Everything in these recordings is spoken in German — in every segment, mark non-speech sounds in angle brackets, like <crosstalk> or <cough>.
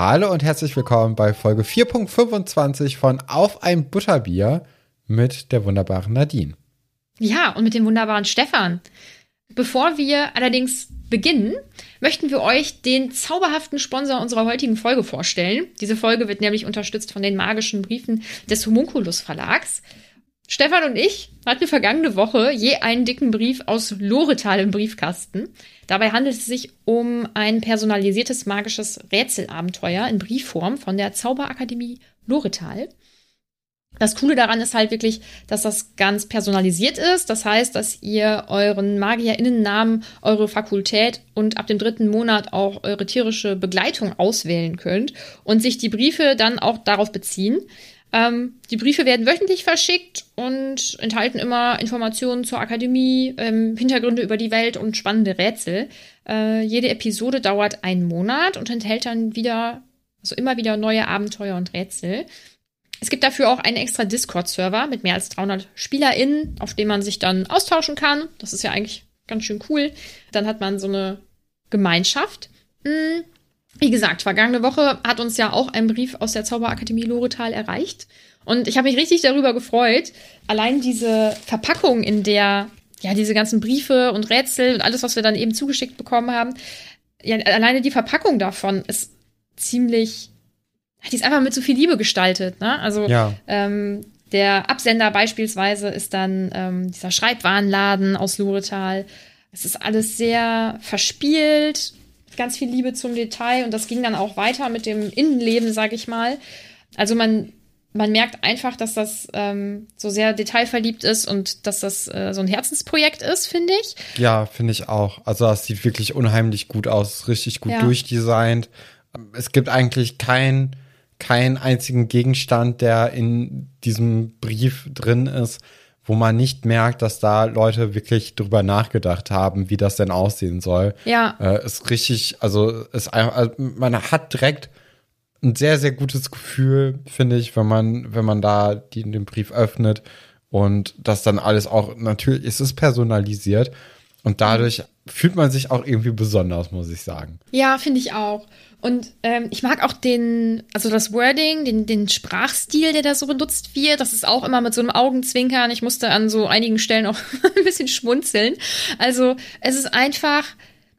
Hallo und herzlich willkommen bei Folge 4.25 von Auf ein Butterbier mit der wunderbaren Nadine. Ja, und mit dem wunderbaren Stefan. Bevor wir allerdings beginnen, möchten wir euch den zauberhaften Sponsor unserer heutigen Folge vorstellen. Diese Folge wird nämlich unterstützt von den magischen Briefen des Homunculus Verlags. Stefan und ich hatten vergangene Woche je einen dicken Brief aus Loretal im Briefkasten. Dabei handelt es sich um ein personalisiertes magisches Rätselabenteuer in Briefform von der Zauberakademie Loretal. Das Coole daran ist halt wirklich, dass das ganz personalisiert ist. Das heißt, dass ihr euren MagierInnennamen, eure Fakultät und ab dem dritten Monat auch eure tierische Begleitung auswählen könnt und sich die Briefe dann auch darauf beziehen. Ähm, die Briefe werden wöchentlich verschickt und enthalten immer Informationen zur Akademie, ähm, Hintergründe über die Welt und spannende Rätsel. Äh, jede Episode dauert einen Monat und enthält dann wieder, also immer wieder neue Abenteuer und Rätsel. Es gibt dafür auch einen extra Discord-Server mit mehr als 300 SpielerInnen, auf dem man sich dann austauschen kann. Das ist ja eigentlich ganz schön cool. Dann hat man so eine Gemeinschaft. Hm. Wie gesagt, vergangene Woche hat uns ja auch ein Brief aus der Zauberakademie Loretal erreicht. Und ich habe mich richtig darüber gefreut. Allein diese Verpackung, in der ja diese ganzen Briefe und Rätsel und alles, was wir dann eben zugeschickt bekommen haben, ja, alleine die Verpackung davon ist ziemlich, die ist einfach mit so viel Liebe gestaltet. Ne? Also ja. ähm, der Absender beispielsweise ist dann ähm, dieser Schreibwarenladen aus Loretal. Es ist alles sehr verspielt, ganz viel Liebe zum Detail und das ging dann auch weiter mit dem Innenleben, sag ich mal. Also man, man merkt einfach, dass das ähm, so sehr detailverliebt ist und dass das äh, so ein Herzensprojekt ist, finde ich. Ja, finde ich auch. Also das sieht wirklich unheimlich gut aus, richtig gut ja. durchdesignt. Es gibt eigentlich kein keinen einzigen Gegenstand, der in diesem Brief drin ist, wo man nicht merkt, dass da Leute wirklich drüber nachgedacht haben, wie das denn aussehen soll. Ja. Äh, ist richtig, also ist einfach, also man hat direkt ein sehr, sehr gutes Gefühl, finde ich, wenn man, wenn man da die, den Brief öffnet und das dann alles auch, natürlich, es ist personalisiert und dadurch fühlt man sich auch irgendwie besonders, muss ich sagen. Ja, finde ich auch. Und ähm, ich mag auch den, also das Wording, den, den Sprachstil, der da so benutzt wird. Das ist auch immer mit so einem Augenzwinkern. Ich musste an so einigen Stellen auch <laughs> ein bisschen schmunzeln. Also es ist einfach,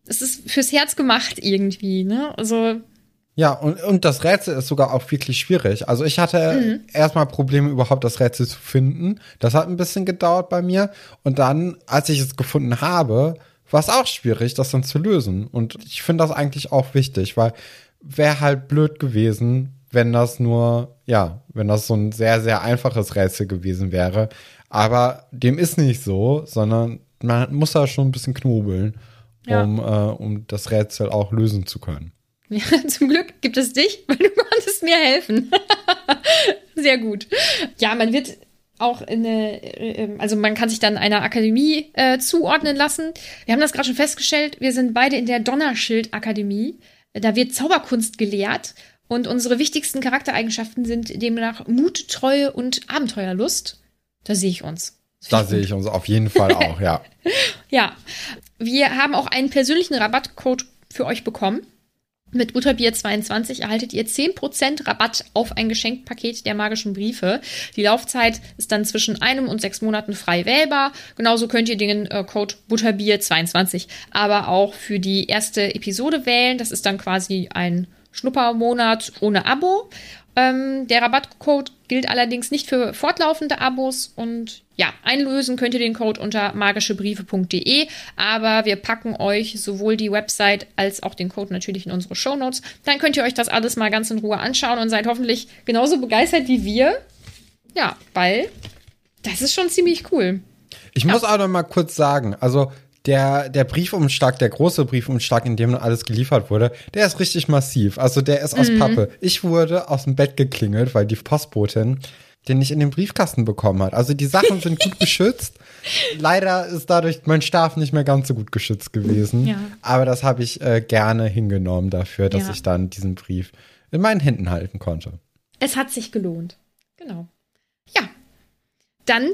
es ist fürs Herz gemacht irgendwie, ne? Also ja, und, und das Rätsel ist sogar auch wirklich schwierig. Also ich hatte mhm. erstmal Probleme, überhaupt das Rätsel zu finden. Das hat ein bisschen gedauert bei mir. Und dann, als ich es gefunden habe, war es auch schwierig, das dann zu lösen. Und ich finde das eigentlich auch wichtig, weil wäre halt blöd gewesen, wenn das nur, ja, wenn das so ein sehr, sehr einfaches Rätsel gewesen wäre. Aber dem ist nicht so, sondern man muss da schon ein bisschen knobeln, ja. um, äh, um das Rätsel auch lösen zu können. Ja, <laughs> zum Glück gibt es dich, weil du konntest mir helfen. <laughs> Sehr gut. Ja, man wird auch in eine, äh, also man kann sich dann einer Akademie äh, zuordnen lassen. Wir haben das gerade schon festgestellt, wir sind beide in der Donnerschild-Akademie. Da wird Zauberkunst gelehrt und unsere wichtigsten Charaktereigenschaften sind demnach Mut, Treue und Abenteuerlust. Da sehe ich uns. Da sehe ich uns auf jeden Fall auch, ja. <laughs> ja. Wir haben auch einen persönlichen Rabattcode für euch bekommen. Mit Butterbier22 erhaltet ihr 10% Rabatt auf ein Geschenkpaket der magischen Briefe. Die Laufzeit ist dann zwischen einem und sechs Monaten frei wählbar. Genauso könnt ihr den äh, Code Butterbier22 aber auch für die erste Episode wählen. Das ist dann quasi ein Schnuppermonat ohne Abo. Ähm, der Rabattcode gilt allerdings nicht für fortlaufende Abos und ja, einlösen könnt ihr den Code unter magischebriefe.de, aber wir packen euch sowohl die Website als auch den Code natürlich in unsere Shownotes. Dann könnt ihr euch das alles mal ganz in Ruhe anschauen und seid hoffentlich genauso begeistert wie wir. Ja, weil das ist schon ziemlich cool. Ich muss auch noch mal kurz sagen, also der, der Briefumschlag, der große Briefumschlag, in dem alles geliefert wurde, der ist richtig massiv. Also der ist aus mhm. Pappe. Ich wurde aus dem Bett geklingelt, weil die Postbotin den nicht in den Briefkasten bekommen hat. Also die Sachen sind gut <laughs> geschützt. Leider ist dadurch mein Stab nicht mehr ganz so gut geschützt gewesen. Ja. Aber das habe ich äh, gerne hingenommen dafür, dass ja. ich dann diesen Brief in meinen Händen halten konnte. Es hat sich gelohnt. Genau. Ja. Dann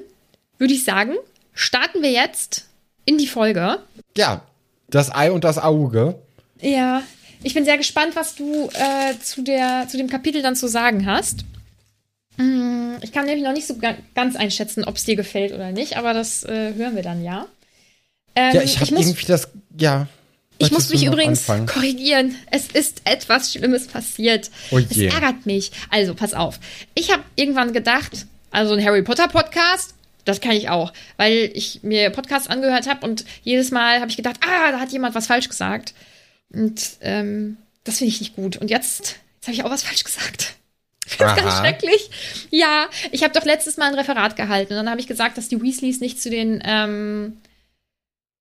würde ich sagen, starten wir jetzt in die Folge. Ja, das Ei und das Auge. Ja, ich bin sehr gespannt, was du äh, zu, der, zu dem Kapitel dann zu sagen hast. Mm, Ich kann nämlich noch nicht so ga ganz einschätzen, ob es dir gefällt oder nicht, aber das äh, hören wir dann ja. Ähm, Ja, ich habe muss, irgendwie das, ja. ich muss mich übrigens anfangen? korrigieren. Es ist etwas Schlimmes passiert. Oh es je. ärgert mich. Also, pass auf. Ich habe irgendwann gedacht, also ein Harry Potter Podcast, das kann ich auch, weil ich mir Podcasts angehört habe und jedes Mal habe ich gedacht, ah, da hat jemand was falsch gesagt. Und ähm, das finde ich nicht gut. Und jetzt, jetzt habe ich auch was falsch gesagt. <laughs> Das ist ganz schrecklich. Ja, ich habe doch letztes Mal ein Referat gehalten und dann habe ich gesagt, dass die Weasleys nicht zu den, ähm,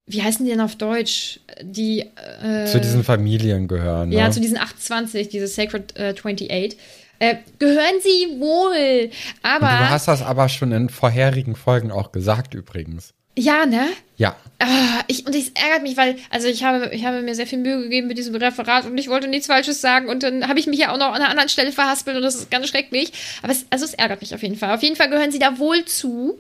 wie heißen die denn auf Deutsch? Die, äh, Zu diesen Familien gehören. Ne? ja, zu diesen 28, diese Sacred äh, 28. Äh, gehören sie wohl. Aber, du hast das aber schon in vorherigen Folgen auch gesagt, übrigens. ja, ne? Ja. Ah, ich, und es ärgert mich, weil, also ich habe, ich habe mir sehr viel Mühe gegeben mit diesem Referat und ich wollte nichts Falsches sagen und dann habe ich mich ja auch noch an einer anderen Stelle verhaspelt und das ist ganz schrecklich. Aber es, also es ärgert mich auf jeden Fall. Auf jeden Fall gehören sie da wohl zu.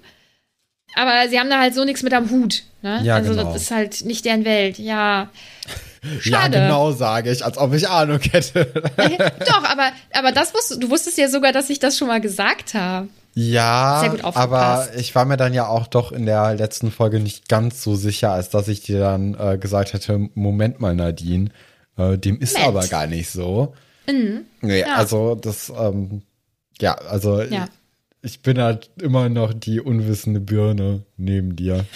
Aber sie haben da halt so nichts mit am Hut. Ne? Ja, also genau. das ist halt nicht deren Welt. Ja. Ja, Schade. genau, sage ich, als ob ich Ahnung hätte. <laughs> Doch, aber, aber das wusstest du wusstest ja sogar, dass ich das schon mal gesagt habe. Ja, Sehr gut aber ich war mir dann ja auch doch in der letzten Folge nicht ganz so sicher, als dass ich dir dann äh, gesagt hätte, Moment mal, Nadine, äh, dem ist Moment. aber gar nicht so. Nee, Ja. also das, ähm, ja, also Ja. Ich bin halt immer noch die unwissende Birne neben dir. <laughs>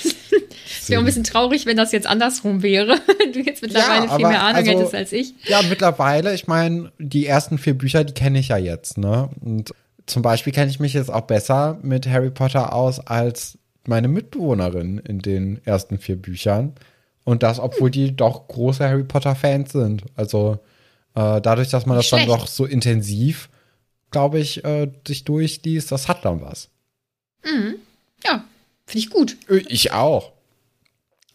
Es wäre ein bisschen traurig, wenn das jetzt andersrum wäre. <laughs> Du jetzt mittlerweile Ja, viel mehr Ahnung also- hättest als ich. Ja, mittlerweile, ich meine, die ersten vier Bücher, die kenne ich ja jetzt, ne? Und zum Beispiel kenne ich mich jetzt auch besser mit Harry Potter aus als meine Mitbewohnerin in den ersten vier Büchern. Und das, obwohl die doch große Harry Potter-Fans sind. Also äh, dadurch, dass man das Nicht dann schlecht. doch so intensiv, glaube ich, äh, sich durchliest, das hat dann was. Ja, finde ich gut. Äh, Ich auch.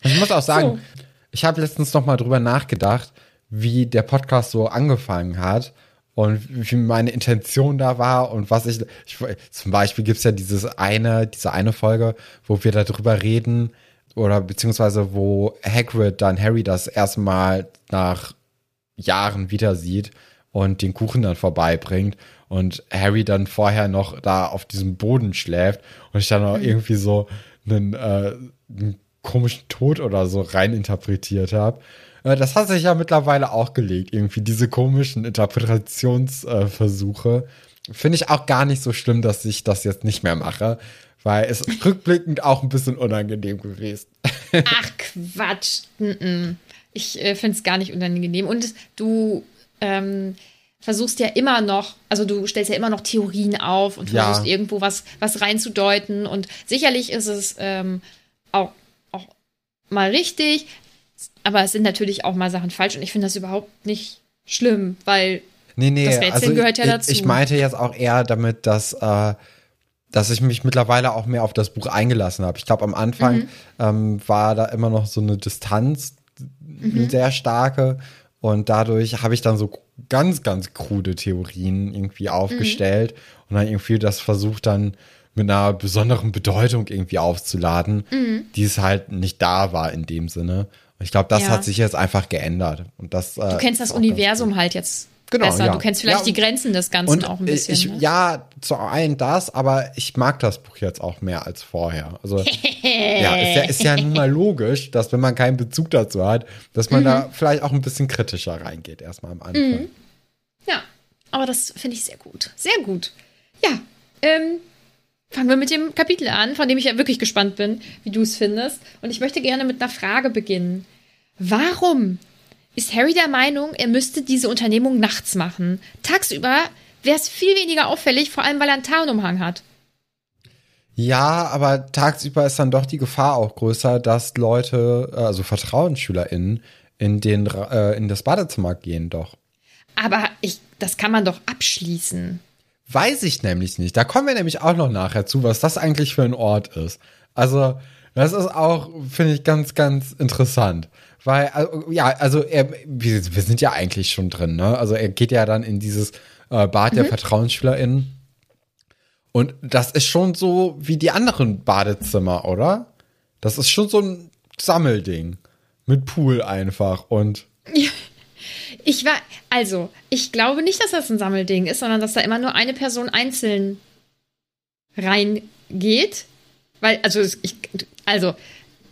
Ich muss auch sagen, So. ich habe letztens noch mal drüber nachgedacht, wie der Podcast so angefangen hat und wie meine Intention da war und was ich, ich zum Beispiel gibt's ja dieses eine, diese eine Folge, wo wir darüber reden oder beziehungsweise wo Hagrid dann Harry das erste Mal nach Jahren wieder sieht und den Kuchen dann vorbeibringt und Harry dann vorher noch da auf diesem Boden schläft und ich dann auch irgendwie so einen, äh, einen komischen Tod oder so reininterpretiert habe. Äh, das hat sich ja mittlerweile auch gelegt, irgendwie diese komischen Interpretationsversuche. Finde ich auch gar nicht so schlimm, dass ich das jetzt nicht mehr mache, weil es rückblickend auch ein bisschen unangenehm gewesen. <laughs> Ach, Quatsch. Ich äh, finde es gar nicht unangenehm. Und du ähm, versuchst ja immer noch, also du stellst ja immer noch Theorien auf und Ja. versuchst irgendwo was, was reinzudeuten. Und sicherlich ist es ähm, auch, auch mal richtig, aber es sind natürlich auch mal Sachen falsch. Und ich finde das überhaupt nicht schlimm, weil Nee, nee, Das Rätseln also gehört ja ich, dazu. ich meinte jetzt auch eher damit, dass, äh, dass ich mich mittlerweile auch mehr auf das Buch eingelassen habe. Ich glaube, am Anfang Mhm. ähm, war da immer noch so eine Distanz, Mhm. eine sehr starke. Und dadurch habe ich dann so ganz, ganz krude Theorien irgendwie aufgestellt und dann irgendwie das versucht dann mit einer besonderen Bedeutung irgendwie aufzuladen, die es halt nicht da war in dem Sinne. Und ich glaube, das Ja. hat sich jetzt einfach geändert. Und das, du kennst das Universum halt jetzt Genau, besser. ja. Du kennst vielleicht Ja, die Grenzen des Ganzen und auch ein bisschen. ich, ne? ja, zu einen das, aber ich mag das Buch jetzt auch mehr als vorher. Also <laughs> ja, ist ja, ist ja nun mal logisch, dass wenn man keinen Bezug dazu hat, dass man Mhm. da vielleicht auch ein bisschen kritischer reingeht erstmal am Anfang. Ja, aber das finde ich sehr gut. Sehr gut. Ja, ähm, fangen wir mit dem Kapitel an, von dem ich ja wirklich gespannt bin, wie du es findest. Und ich möchte gerne mit einer Frage beginnen. Warum ist Harry der Meinung, er müsste diese Unternehmung nachts machen? Tagsüber wäre es viel weniger auffällig, vor allem weil er einen Tarnumhang hat. Ja, aber tagsüber ist dann doch die Gefahr auch größer, dass Leute, äh, also VertrauensschülerInnen, in, den, äh, in das Badezimmer gehen doch. Aber ich, das kann man doch abschließen. Weiß ich nämlich nicht. Da kommen wir nämlich auch noch nachher zu, was das eigentlich für ein Ort ist. Also, das ist auch, finde ich, ganz, ganz interessant. Weil, also, ja, also er, wir, wir sind ja eigentlich schon drin, ne? Also er geht ja dann in dieses äh, Bad der VertrauensschülerInnen. Und das ist schon so wie die anderen Badezimmer, oder? Das ist schon so ein Sammelding. Mit Pool einfach und <laughs> Ich war, also, ich glaube nicht, dass das ein Sammelding ist, sondern dass da immer nur eine Person einzeln reingeht. Weil, also, ich, also,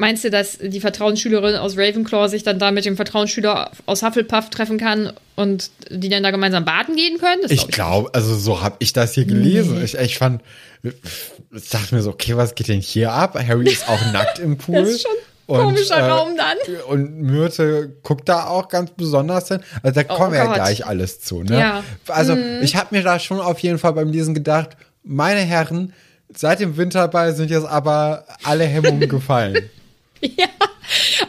meinst du, dass die Vertrauensschülerin aus Ravenclaw sich dann da mit dem Vertrauensschüler aus Hufflepuff treffen kann und die dann da gemeinsam baden gehen können? Das ich glaube, also so habe ich das hier gelesen. Nee. Ich, ich fand, ich dachte mir so, okay, was geht denn hier ab? Harry ist auch nackt im <laughs> Pool. Das ist schon und, Komischer äh, Raum dann. Und Myrte guckt da auch ganz besonders hin. Also da oh kommen oh ja gleich alles zu. Ne? Ja. Also mhm. ich habe mir da schon auf jeden Fall beim Lesen gedacht, meine Herren, seit dem Winterball sind jetzt aber alle Hemmungen gefallen. <laughs> <laughs> ja,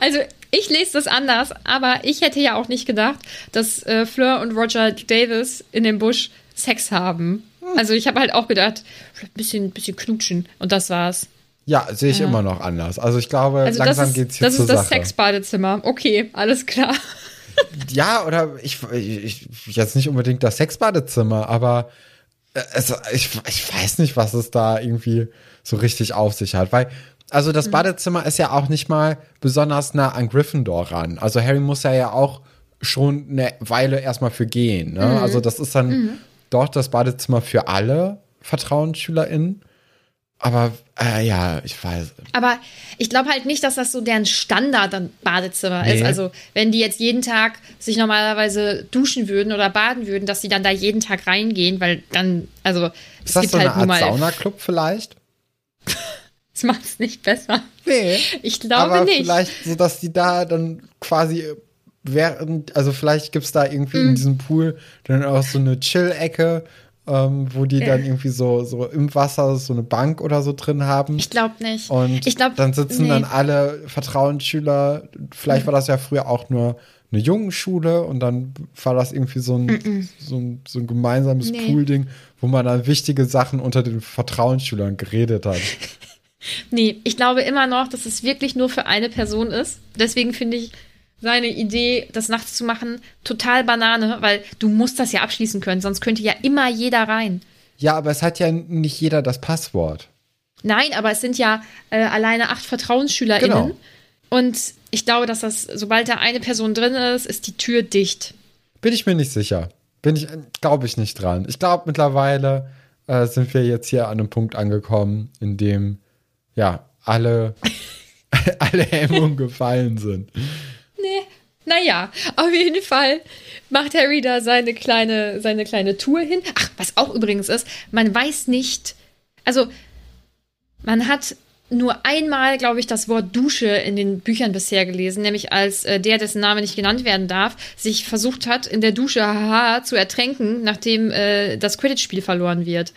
also ich lese das anders, aber ich hätte ja auch nicht gedacht, dass äh, Fleur und Roger Davis in dem Busch Sex haben. Hm. Also ich habe halt auch gedacht, vielleicht ein bisschen, bisschen knutschen und das war's. Ja, sehe ich ja. immer noch anders. Also ich glaube, also langsam ist, geht's hier Das ist das Sexbadezimmer. Okay, alles klar. <laughs> ja, oder ich, ich, jetzt nicht unbedingt das Sexbadezimmer, aber es, ich, ich weiß nicht, was es da irgendwie so richtig auf sich hat. Weil, also das mhm. Badezimmer ist ja auch nicht mal besonders nah an Gryffindor ran. Also Harry muss ja ja auch schon eine Weile erstmal für gehen. Ne? Mhm. Also das ist dann mhm. dort das Badezimmer für alle VertrauensschülerInnen. Aber äh, ja, ich weiß. Aber ich glaube halt nicht, dass das so deren Standard-Badezimmer nee. ist. Also, wenn die jetzt jeden Tag sich normalerweise duschen würden oder baden würden, dass sie dann da jeden Tag reingehen, weil dann, also, ist es das gibt so halt eine Art Saunaclub vielleicht? <laughs> das macht es nicht besser. Nee. Ich glaube aber nicht. Vielleicht so, dass die da dann quasi während, also vielleicht gibt es da irgendwie mm. in diesem Pool dann auch so eine Chill-Ecke, ähm, wo die dann irgendwie so, so im Wasser so eine Bank oder so drin haben. Ich glaube nicht. Und ich glaub, dann sitzen nee. dann alle Vertrauensschüler, vielleicht war das ja früher auch nur eine Jungenschule und dann war das irgendwie so ein, mm -mm. So ein, so ein gemeinsames nee. Pool-Ding, wo man dann wichtige Sachen unter den Vertrauensschülern geredet hat. <laughs> nee, ich glaube immer noch, dass es wirklich nur für eine Person ist. Deswegen finde ich seine Idee, das nachts zu machen, total Banane, weil du musst das ja abschließen können, sonst könnte ja immer jeder rein. Ja, aber es hat ja nicht jeder das Passwort. Nein, aber es sind ja äh, alleine acht VertrauensschülerInnen. Genau. Und ich glaube, dass das, sobald da eine Person drin ist, ist die Tür dicht. Bin ich mir nicht sicher. Bin ich, glaube ich nicht dran. Ich glaube, mittlerweile äh, sind wir jetzt hier an einem Punkt angekommen, in dem, ja, alle, <laughs> alle Hemmungen gefallen sind. Nee. Naja, auf jeden Fall macht Harry da seine kleine, seine kleine Tour hin. Ach, was auch übrigens ist, man weiß nicht, also man hat nur einmal, glaube ich, das Wort Dusche in den Büchern bisher gelesen, nämlich als äh, der, dessen Name nicht genannt werden darf, sich versucht hat, in der Dusche haha, zu ertränken, nachdem äh, das Quidditch-Spiel verloren wird.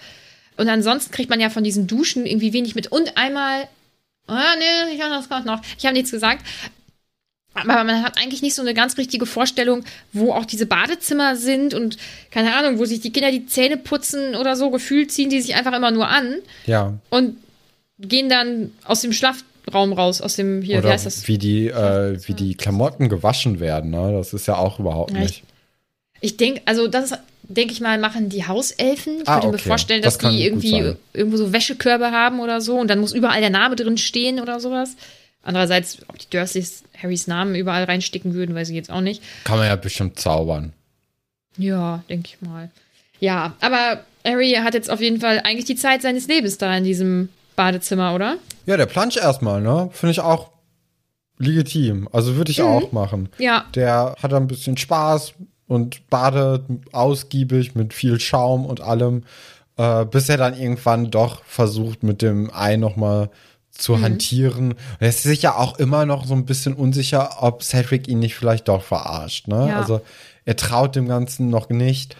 Und ansonsten kriegt man ja von diesen Duschen irgendwie wenig mit. Und einmal, ah, nee, ich habe das gerade noch, ich habe nichts gesagt, aber man hat eigentlich nicht so eine ganz richtige Vorstellung, wo auch diese Badezimmer sind und keine Ahnung, wo sich die Kinder die Zähne putzen oder so. Gefühlt ziehen die sich einfach immer nur an. Ja. Und gehen dann aus dem Schlafraum raus, aus dem hier, oder wie heißt das? Wie die, äh, wie die Klamotten gewaschen werden, ne? Das ist ja auch überhaupt ja, nicht. Ich, denke, also das denke ich mal, machen die Hauselfen. Ich ah, könnte okay. mir vorstellen, dass das die irgendwie irgendwo so Wäschekörbe haben oder so und dann muss überall der Name drin stehen oder sowas. Andererseits, ob die Dursleys Harrys Namen überall reinsticken würden, weiß ich jetzt auch nicht. Kann man ja bestimmt zaubern. Ja, denke ich mal. Ja, aber Harry hat jetzt auf jeden Fall eigentlich die Zeit seines Lebens da in diesem Badezimmer, oder? Ja, der Plansch erstmal, ne? Finde ich auch legitim. Also würde ich mhm. auch machen. Ja. Der hat ein bisschen Spaß und badet ausgiebig mit viel Schaum und allem, äh, bis er dann irgendwann doch versucht, mit dem Ei nochmal zu mhm. hantieren. er ist sich ja auch immer noch so ein bisschen unsicher, ob Cedric ihn nicht vielleicht doch verarscht. Ne? Ja. Also er traut dem Ganzen noch nicht.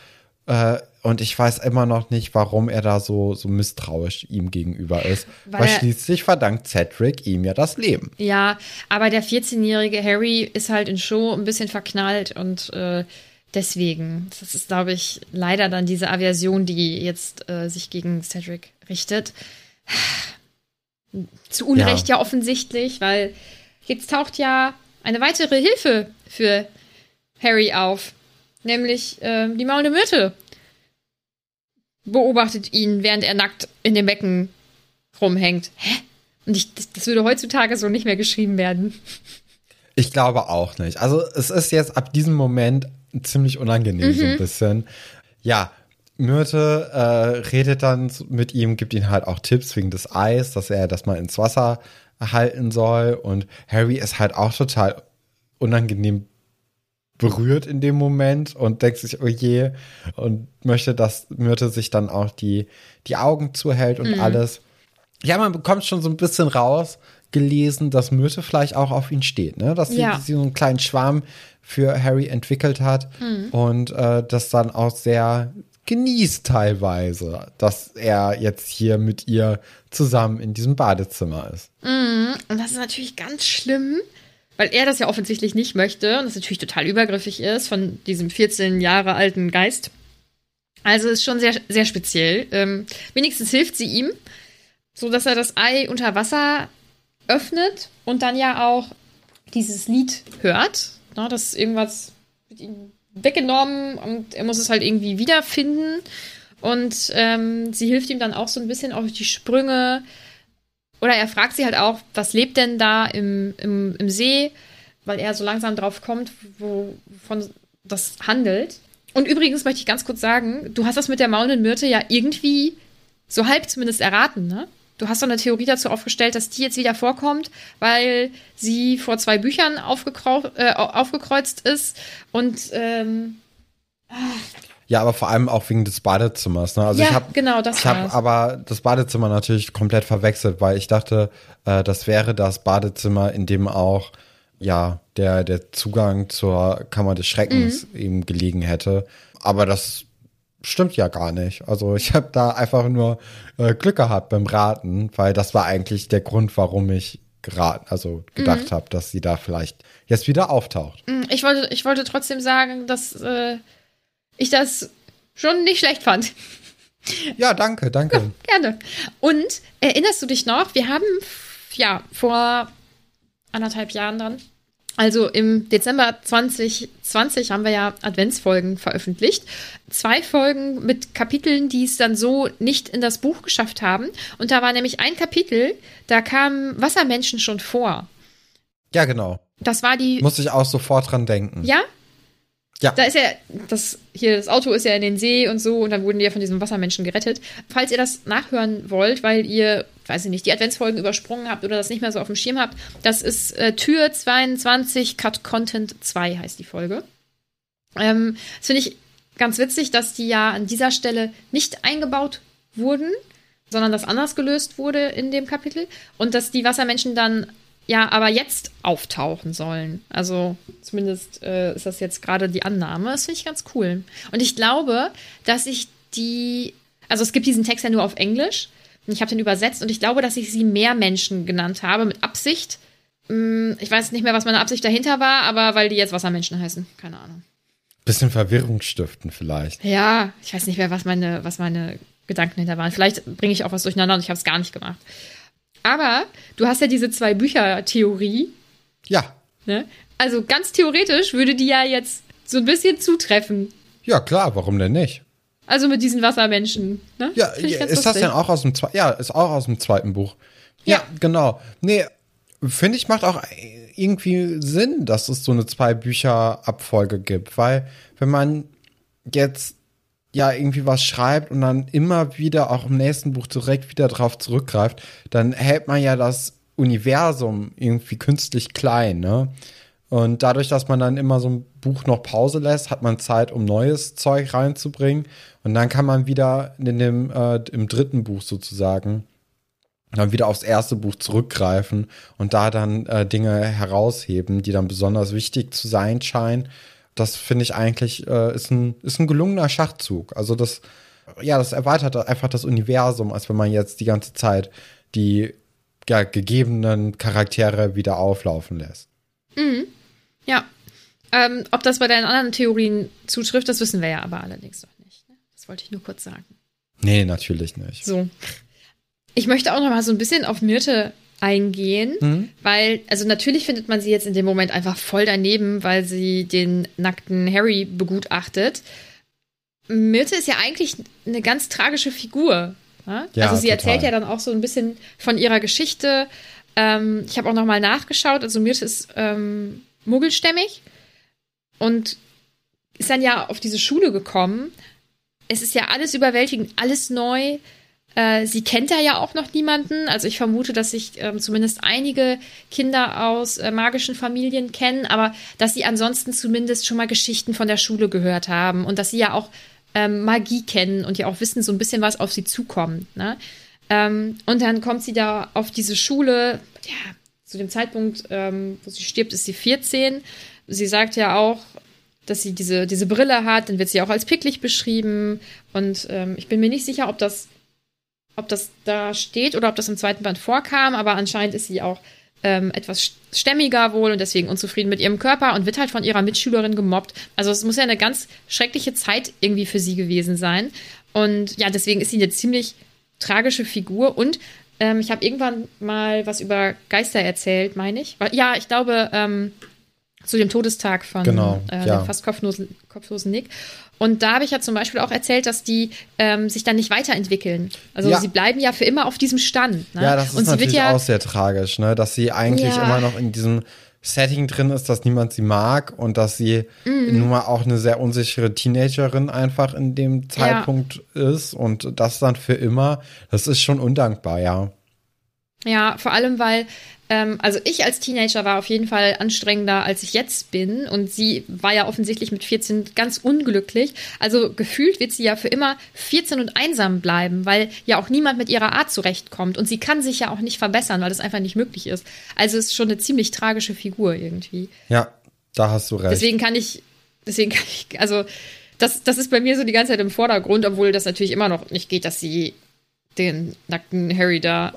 Äh, und ich weiß immer noch nicht, warum er da so, so misstrauisch ihm gegenüber ist. Weil, Weil schließlich verdankt Cedric ihm ja das Leben. Ja, aber der 14-jährige Harry ist halt in Show ein bisschen verknallt und äh, deswegen, das ist, glaube ich, leider dann diese Aversion, die jetzt äh, sich gegen Cedric richtet. Zu Unrecht ja. ja offensichtlich, weil jetzt taucht ja eine weitere Hilfe für Harry auf, nämlich äh, die maulende Myrte. Beobachtet ihn, während er nackt in dem Becken rumhängt. Hä? Und ich, das, das würde heutzutage so nicht mehr geschrieben werden. Ich glaube auch nicht. Also es ist jetzt ab diesem Moment ziemlich unangenehm so ein bisschen. Ja, Myrte äh, redet dann mit ihm, gibt ihm halt auch Tipps wegen des Eis, dass er das mal ins Wasser halten soll. Und Harry ist halt auch total unangenehm berührt in dem Moment und denkt sich, oh je, und möchte, dass Myrte sich dann auch die, die Augen zuhält und alles. Ja, man bekommt schon so ein bisschen raus gelesen, dass Myrte vielleicht auch auf ihn steht, ne? Dass sie, Ja. sie so einen kleinen Schwarm für Harry entwickelt hat und äh, das dann auch sehr genießt teilweise, dass er jetzt hier mit ihr zusammen in diesem Badezimmer ist. Und das ist natürlich ganz schlimm, weil er das ja offensichtlich nicht möchte und das natürlich total übergriffig ist von diesem 14 Jahre alten Geist. Also ist schon sehr, sehr speziell. Ähm, wenigstens hilft sie ihm, so dass er das Ei unter Wasser öffnet und dann ja auch dieses Lied hört. Ne, das ist irgendwas mit ihm weggenommen und er muss es halt irgendwie wiederfinden. Und ähm, sie hilft ihm dann auch so ein bisschen auf die Sprünge. Oder er fragt sie halt auch, was lebt denn da im, im, im See, weil er so langsam drauf kommt, wovon das handelt. Und übrigens möchte ich ganz kurz sagen, du hast das mit der maulenden Myrte ja irgendwie so halb zumindest erraten, ne? Du hast so eine Theorie dazu aufgestellt, dass die jetzt wieder vorkommt, weil sie vor zwei Büchern äh, aufgekreuzt ist und ähm, Ja, aber vor allem auch wegen des Badezimmers. Ne? Also ja, ich habe genau, das Ich habe aber das Badezimmer natürlich komplett verwechselt, weil ich dachte, äh, das wäre das Badezimmer, in dem auch ja der der Zugang zur Kammer des Schreckens Mhm. eben gelegen hätte. Aber das stimmt ja gar nicht. Also ich habe da einfach nur äh, Glück gehabt beim Raten, weil das war eigentlich der Grund, warum ich geraten, also gedacht Mhm. habe, dass sie da vielleicht jetzt wieder auftaucht. Ich wollte, ich wollte trotzdem sagen, dass äh, ich das schon nicht schlecht fand. <laughs> Ja, danke, danke. <laughs> Gerne. Und erinnerst du dich noch, wir haben ja vor anderthalb Jahren dann, also im Dezember 2020 haben wir ja Adventsfolgen veröffentlicht. Zwei Folgen mit Kapiteln, die es dann so nicht in das Buch geschafft haben. Und da war nämlich ein Kapitel, da kamen Wassermenschen schon vor. Ja, genau. Das war die. Muss ich auch sofort dran denken. Ja? Ja. Da ist ja, das hier, das Auto ist ja in den See und so und dann wurden die ja von diesem Wassermenschen gerettet. Falls ihr das nachhören wollt, weil ihr, weiß ich nicht, die Adventsfolgen übersprungen habt oder das nicht mehr so auf dem Schirm habt, das ist äh, Tür 22, Cut Content 2 heißt die Folge. Ähm, das finde ich ganz witzig, dass die ja an dieser Stelle nicht eingebaut wurden, sondern das anders gelöst wurde in dem Kapitel und dass die Wassermenschen dann ja aber jetzt auftauchen sollen. Also zumindest äh, ist das jetzt gerade die Annahme. Das finde ich ganz cool. Und ich glaube, dass ich die, also es gibt diesen Text ja nur auf Englisch. Und ich habe den übersetzt und ich glaube, dass ich sie mehr Menschen genannt habe mit Absicht. Hm, Ich weiß nicht mehr, was meine Absicht dahinter war, aber weil die jetzt Wassermenschen heißen. Keine Ahnung. Bisschen Verwirrung stiften vielleicht. Ja, ich weiß nicht mehr, was meine, was meine Gedanken hinter waren. Vielleicht bringe ich auch was durcheinander und ich habe es gar nicht gemacht. Aber du hast ja diese zwei Bücher-Theorie. Ja, Ne? Also ganz theoretisch würde die ja jetzt so ein bisschen zutreffen. ja klar, warum denn nicht? Also mit diesen Wassermenschen. Ne? Ja, ist das lustig. denn auch aus dem zweiten? Ja, ist auch aus dem zweiten Buch. Ja, Ja. genau. Nee, finde ich macht auch irgendwie Sinn, dass es so eine zwei Bücher Abfolge gibt, weil wenn man jetzt ja irgendwie was schreibt und dann immer wieder auch im nächsten Buch direkt wieder drauf zurückgreift, dann hält man ja das Universum irgendwie künstlich klein, ne? Und dadurch, dass man dann immer so ein Buch noch Pause lässt, hat man Zeit, um neues Zeug reinzubringen. Und dann kann man wieder in dem, äh, im dritten Buch sozusagen dann wieder aufs erste Buch zurückgreifen und da dann äh, Dinge herausheben, die dann besonders wichtig zu sein scheinen. Das finde ich eigentlich äh, ist ein ist ein gelungener Schachzug. Also das ja, das erweitert einfach das Universum, als wenn man jetzt die ganze Zeit die ja, gegebenen Charaktere wieder auflaufen lässt. Ja. Ähm, ob das bei deinen anderen Theorien zutrifft, das wissen wir ja aber allerdings noch nicht. Ne? Das wollte ich nur kurz sagen. Nee, natürlich nicht. So. Ich möchte auch noch mal so ein bisschen auf Myrte eingehen, Mhm. weil, also natürlich findet man sie jetzt in dem Moment einfach voll daneben, weil sie den nackten Harry begutachtet. Myrte ist ja eigentlich eine ganz tragische Figur. Ne? Ja, also sie total. erzählt ja dann auch so ein bisschen von ihrer Geschichte. Ähm, ich habe auch noch mal nachgeschaut. Also Myrte ist ähm, muggelstämmig und ist dann ja auf diese Schule gekommen. Es ist ja alles überwältigend, alles neu. Äh, sie kennt da ja auch noch niemanden. Also ich vermute, dass sich äh, zumindest einige Kinder aus äh, magischen Familien kennen, aber dass sie ansonsten zumindest schon mal Geschichten von der Schule gehört haben und dass sie ja auch ähm, Magie kennen und ja auch wissen, so ein bisschen was auf sie zukommt. Ne? Ähm, und dann kommt sie da auf diese Schule. Ja, zu dem Zeitpunkt, ähm, wo sie stirbt, ist sie 14. Sie sagt ja auch, dass sie diese, diese Brille hat, dann wird sie auch als picklig beschrieben. Und ähm, ich bin mir nicht sicher, ob das ob das da steht oder ob das im zweiten Band vorkam, aber anscheinend ist sie auch ähm, etwas stämmiger wohl und deswegen unzufrieden mit ihrem Körper und wird halt von ihrer Mitschülerin gemobbt. Also es muss ja eine ganz schreckliche Zeit irgendwie für sie gewesen sein. Und ja, deswegen ist sie eine ziemlich tragische Figur. Und ähm, ich habe irgendwann mal was über Geister erzählt, meine ich. Ja, ich glaube, ähm, zu dem Todestag von genau, äh, ja. dem fast kopflosen, kopflosen Nick. Und da habe ich ja zum Beispiel auch erzählt, dass die ähm, sich dann nicht weiterentwickeln. Also Ja. sie bleiben ja für immer auf diesem Stand. Ne? Ja, das ist natürlich ja, auch sehr tragisch, ne? Dass sie eigentlich Ja. immer noch in diesem Setting drin ist, dass niemand sie mag und dass sie Mhm. nun mal auch eine sehr unsichere Teenagerin einfach in dem Zeitpunkt ist und das dann für immer, das ist schon undankbar, ja. Ja, vor allem, weil, ähm, also ich als Teenager war auf jeden Fall anstrengender, als ich jetzt bin. Und sie war ja offensichtlich mit 14 ganz unglücklich. Also gefühlt wird sie ja für immer 14 und einsam bleiben, weil ja auch niemand mit ihrer Art zurechtkommt. Und sie kann sich ja auch nicht verbessern, weil das einfach nicht möglich ist. Also es ist schon eine ziemlich tragische Figur irgendwie. Ja, da hast du recht. Deswegen kann ich, deswegen kann ich, also das, das ist bei mir so die ganze Zeit im Vordergrund, obwohl das natürlich immer noch nicht geht, dass sie den nackten Harry da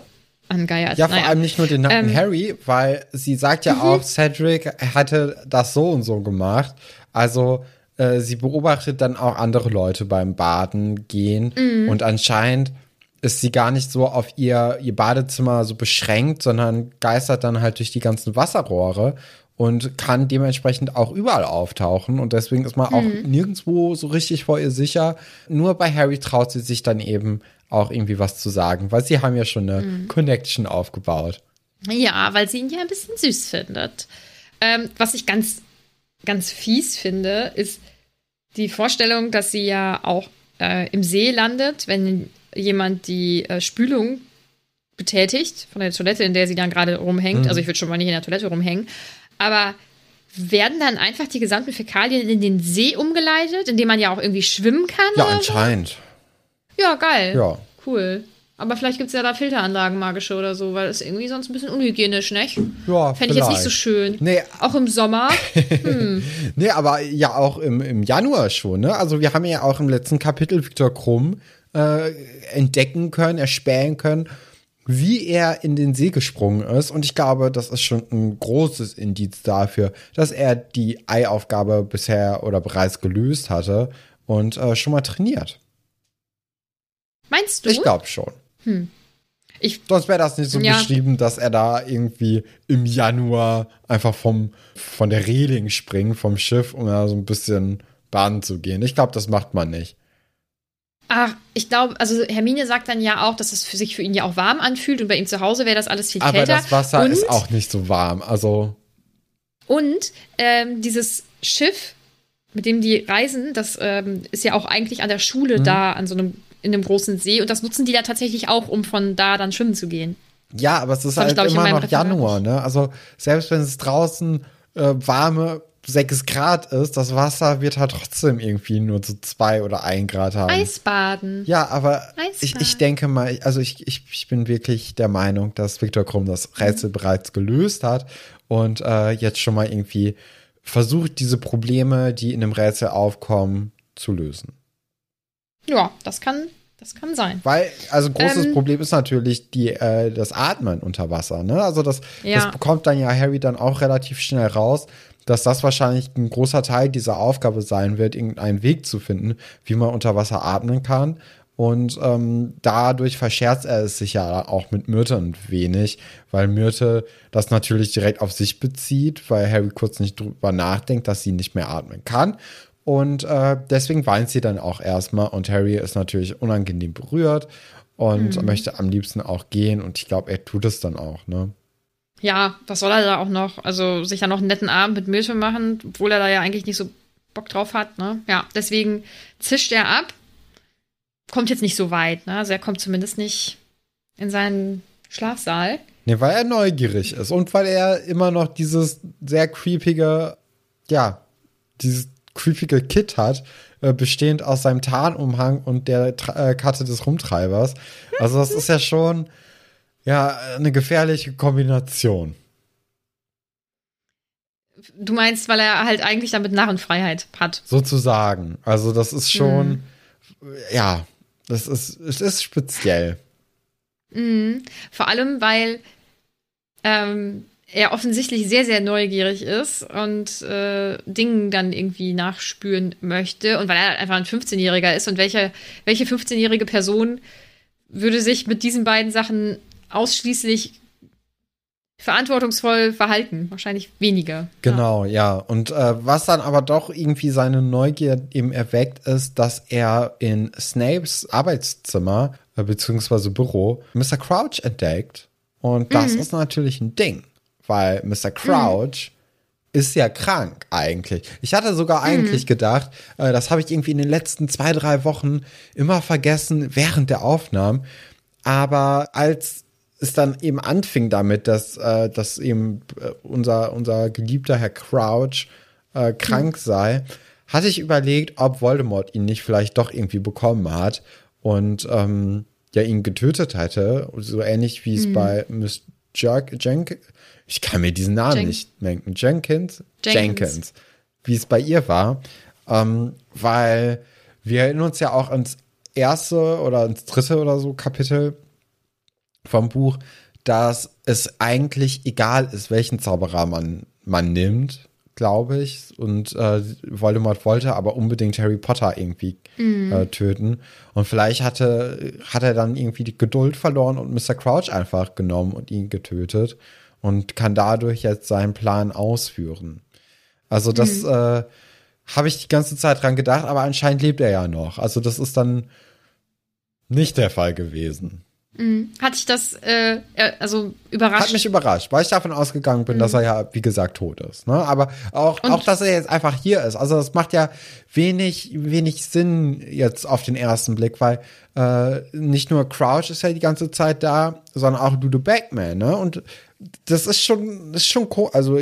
angeiert. Ja, vor Naja. allem nicht nur den nackten Ähm, Harry, weil sie sagt ja auch, Cedric hätte das so und so gemacht. Also äh, sie beobachtet dann auch andere Leute beim Baden gehen und anscheinend ist sie gar nicht so auf ihr, ihr Badezimmer so beschränkt, sondern geistert dann halt durch die ganzen Wasserrohre und kann dementsprechend auch überall auftauchen und deswegen ist man auch nirgendwo so richtig vor ihr sicher. Nur bei Harry traut sie sich dann eben auch irgendwie was zu sagen, weil sie haben ja schon eine Connection aufgebaut. Ja, weil sie ihn ja ein bisschen süß findet. Ähm, was ich ganz, ganz fies finde, ist die Vorstellung, dass sie ja auch äh, im See landet, wenn jemand die äh, Spülung betätigt von der Toilette, in der sie dann gerade rumhängt. Mhm. Also ich würde schon mal nicht in der Toilette rumhängen. Aber werden dann einfach die gesamten Fäkalien in den See umgeleitet, in dem man ja auch irgendwie schwimmen kann? Ja, oder so? Ja, geil. Ja. Cool. Aber vielleicht gibt es ja da Filteranlagen magische oder so, weil das ist irgendwie sonst ein bisschen unhygienisch, nicht? Ja, Fände ich jetzt nicht so schön. Nee. Auch im Sommer. <laughs> Nee, aber ja auch im, im Januar schon, ne? Also wir haben ja auch im letzten Kapitel Viktor Krumm äh, entdecken können, erspähen können, wie er in den See gesprungen ist. Und ich glaube, das ist schon ein großes Indiz dafür, dass er die Eiaufgabe bisher oder bereits gelöst hatte und äh, schon mal trainiert. Meinst du? Ich glaube schon. Ich, Sonst wäre das nicht so Ja. beschrieben, dass er da irgendwie im Januar einfach vom, von der Reling springt, vom Schiff, um da so ein bisschen baden zu gehen. Ich glaube, das macht man nicht. ach, ich glaube, also Hermine sagt dann ja auch, dass es für sich für ihn ja auch warm anfühlt und bei ihm zu Hause wäre das alles viel Aber kälter. das Wasser und, ist auch nicht so warm. Also, Und ähm, dieses Schiff, mit dem die reisen, das ähm, ist ja auch eigentlich an der Schule Mhm. da, an so einem, in einem großen See. Und das nutzen die da tatsächlich auch, um von da dann schwimmen zu gehen. ja, aber es ist halt ich, immer noch Referat Januar, ne? Also, selbst wenn es draußen äh, warme 6 Grad ist, das Wasser wird halt trotzdem irgendwie nur so 2 oder 1 Grad haben. Eisbaden. Ja, aber Eisbahn. ich, ich denke mal, also ich, ich, ich bin wirklich der Meinung, dass Viktor Krumm das Mhm. Rätsel bereits gelöst hat und äh, jetzt schon mal irgendwie versucht, diese Probleme, die in dem Rätsel aufkommen, zu lösen. Ja, das kann, das kann sein. Weil, also großes Ähm. Problem ist natürlich die, äh, das Atmen unter Wasser. Ne? Also das, Ja. das bekommt dann ja Harry dann auch relativ schnell raus, dass das wahrscheinlich ein großer Teil dieser Aufgabe sein wird, irgendeinen Weg zu finden, wie man unter Wasser atmen kann. Und ähm, dadurch verscherzt er es sich ja auch mit Myrte ein wenig, weil Myrte das natürlich direkt auf sich bezieht, weil Harry kurz nicht drüber nachdenkt, dass sie nicht mehr atmen kann. Und äh, deswegen weint sie dann auch erstmal und Harry ist natürlich unangenehm berührt und möchte am liebsten auch gehen und ich glaube, er tut es dann auch, ne? Ja, was soll er da auch noch? Also sich ja noch einen netten Abend mit Milch machen, obwohl er da ja eigentlich nicht so Bock drauf hat, ne? Ja, deswegen zischt er ab. Kommt jetzt nicht so weit, ne? Also er kommt zumindest nicht in seinen Schlafsaal. Nee, weil er neugierig ist und weil er immer noch dieses sehr creepige, ja, dieses creepige Kit hat, äh, bestehend aus seinem Tarnumhang und der äh, Karte des Rumtreibers. Also das ist ja schon, ja, eine gefährliche Kombination. Du meinst, weil er halt eigentlich damit Narrenfreiheit hat. Sozusagen. Also das ist schon, mhm. ja, das ist, es ist speziell. Mhm. Vor allem, weil ähm, er offensichtlich sehr, sehr neugierig ist und äh, Dingen dann irgendwie nachspüren möchte und weil er einfach ein 15-Jähriger ist und welche, welche 15-jährige Person würde sich mit diesen beiden Sachen ausschließlich verantwortungsvoll verhalten. Wahrscheinlich weniger. Genau, ja. ja. Und äh, was dann aber doch irgendwie seine Neugier eben erweckt, ist, dass er in Snapes Arbeitszimmer äh, beziehungsweise Büro Mr. Crouch entdeckt. Und das mhm. ist natürlich ein Ding, weil Mr. Crouch mhm. ist ja krank eigentlich. Ich hatte sogar mhm. eigentlich gedacht, äh, das habe ich irgendwie in den letzten zwei, drei Wochen immer vergessen während der Aufnahmen. Aber als es dann eben anfing damit, dass, äh, dass eben äh, unser, unser geliebter Herr Crouch äh, krank mhm. sei, hatte ich überlegt, ob Voldemort ihn nicht vielleicht doch irgendwie bekommen hat und ähm, ja ihn getötet hätte, so ähnlich wie es mhm. bei Miss Jerk Jenkins, ich kann mir diesen Namen Jen nicht merken, Jenkins? Jenkins, Jenkins, wie es bei ihr war, ähm, weil wir erinnern uns ja auch ans erste oder ins dritte oder so Kapitel vom Buch, dass es eigentlich egal ist, welchen Zauberer man, man nimmt, glaube ich. Und äh, Voldemort wollte aber unbedingt Harry Potter irgendwie mhm. äh, töten. Und vielleicht hatte, hat er dann irgendwie die Geduld verloren und Mr. Crouch einfach genommen und ihn getötet und kann dadurch jetzt seinen Plan ausführen. Also das mhm. äh, habe ich die ganze Zeit dran gedacht, aber anscheinend lebt er ja noch. Also das ist dann nicht der Fall gewesen. Mhm. Hat dich das äh, also überrascht? Hat mich überrascht, weil ich davon ausgegangen bin, mhm. dass er ja, wie gesagt, tot ist. Ne? Aber auch, auch, dass er jetzt einfach hier ist. Also das macht ja wenig, wenig Sinn jetzt auf den ersten Blick, weil äh, nicht nur Crouch ist ja die ganze Zeit da, sondern auch Ludo Backman. Ne? Und das ist schon, ist schon cool. Also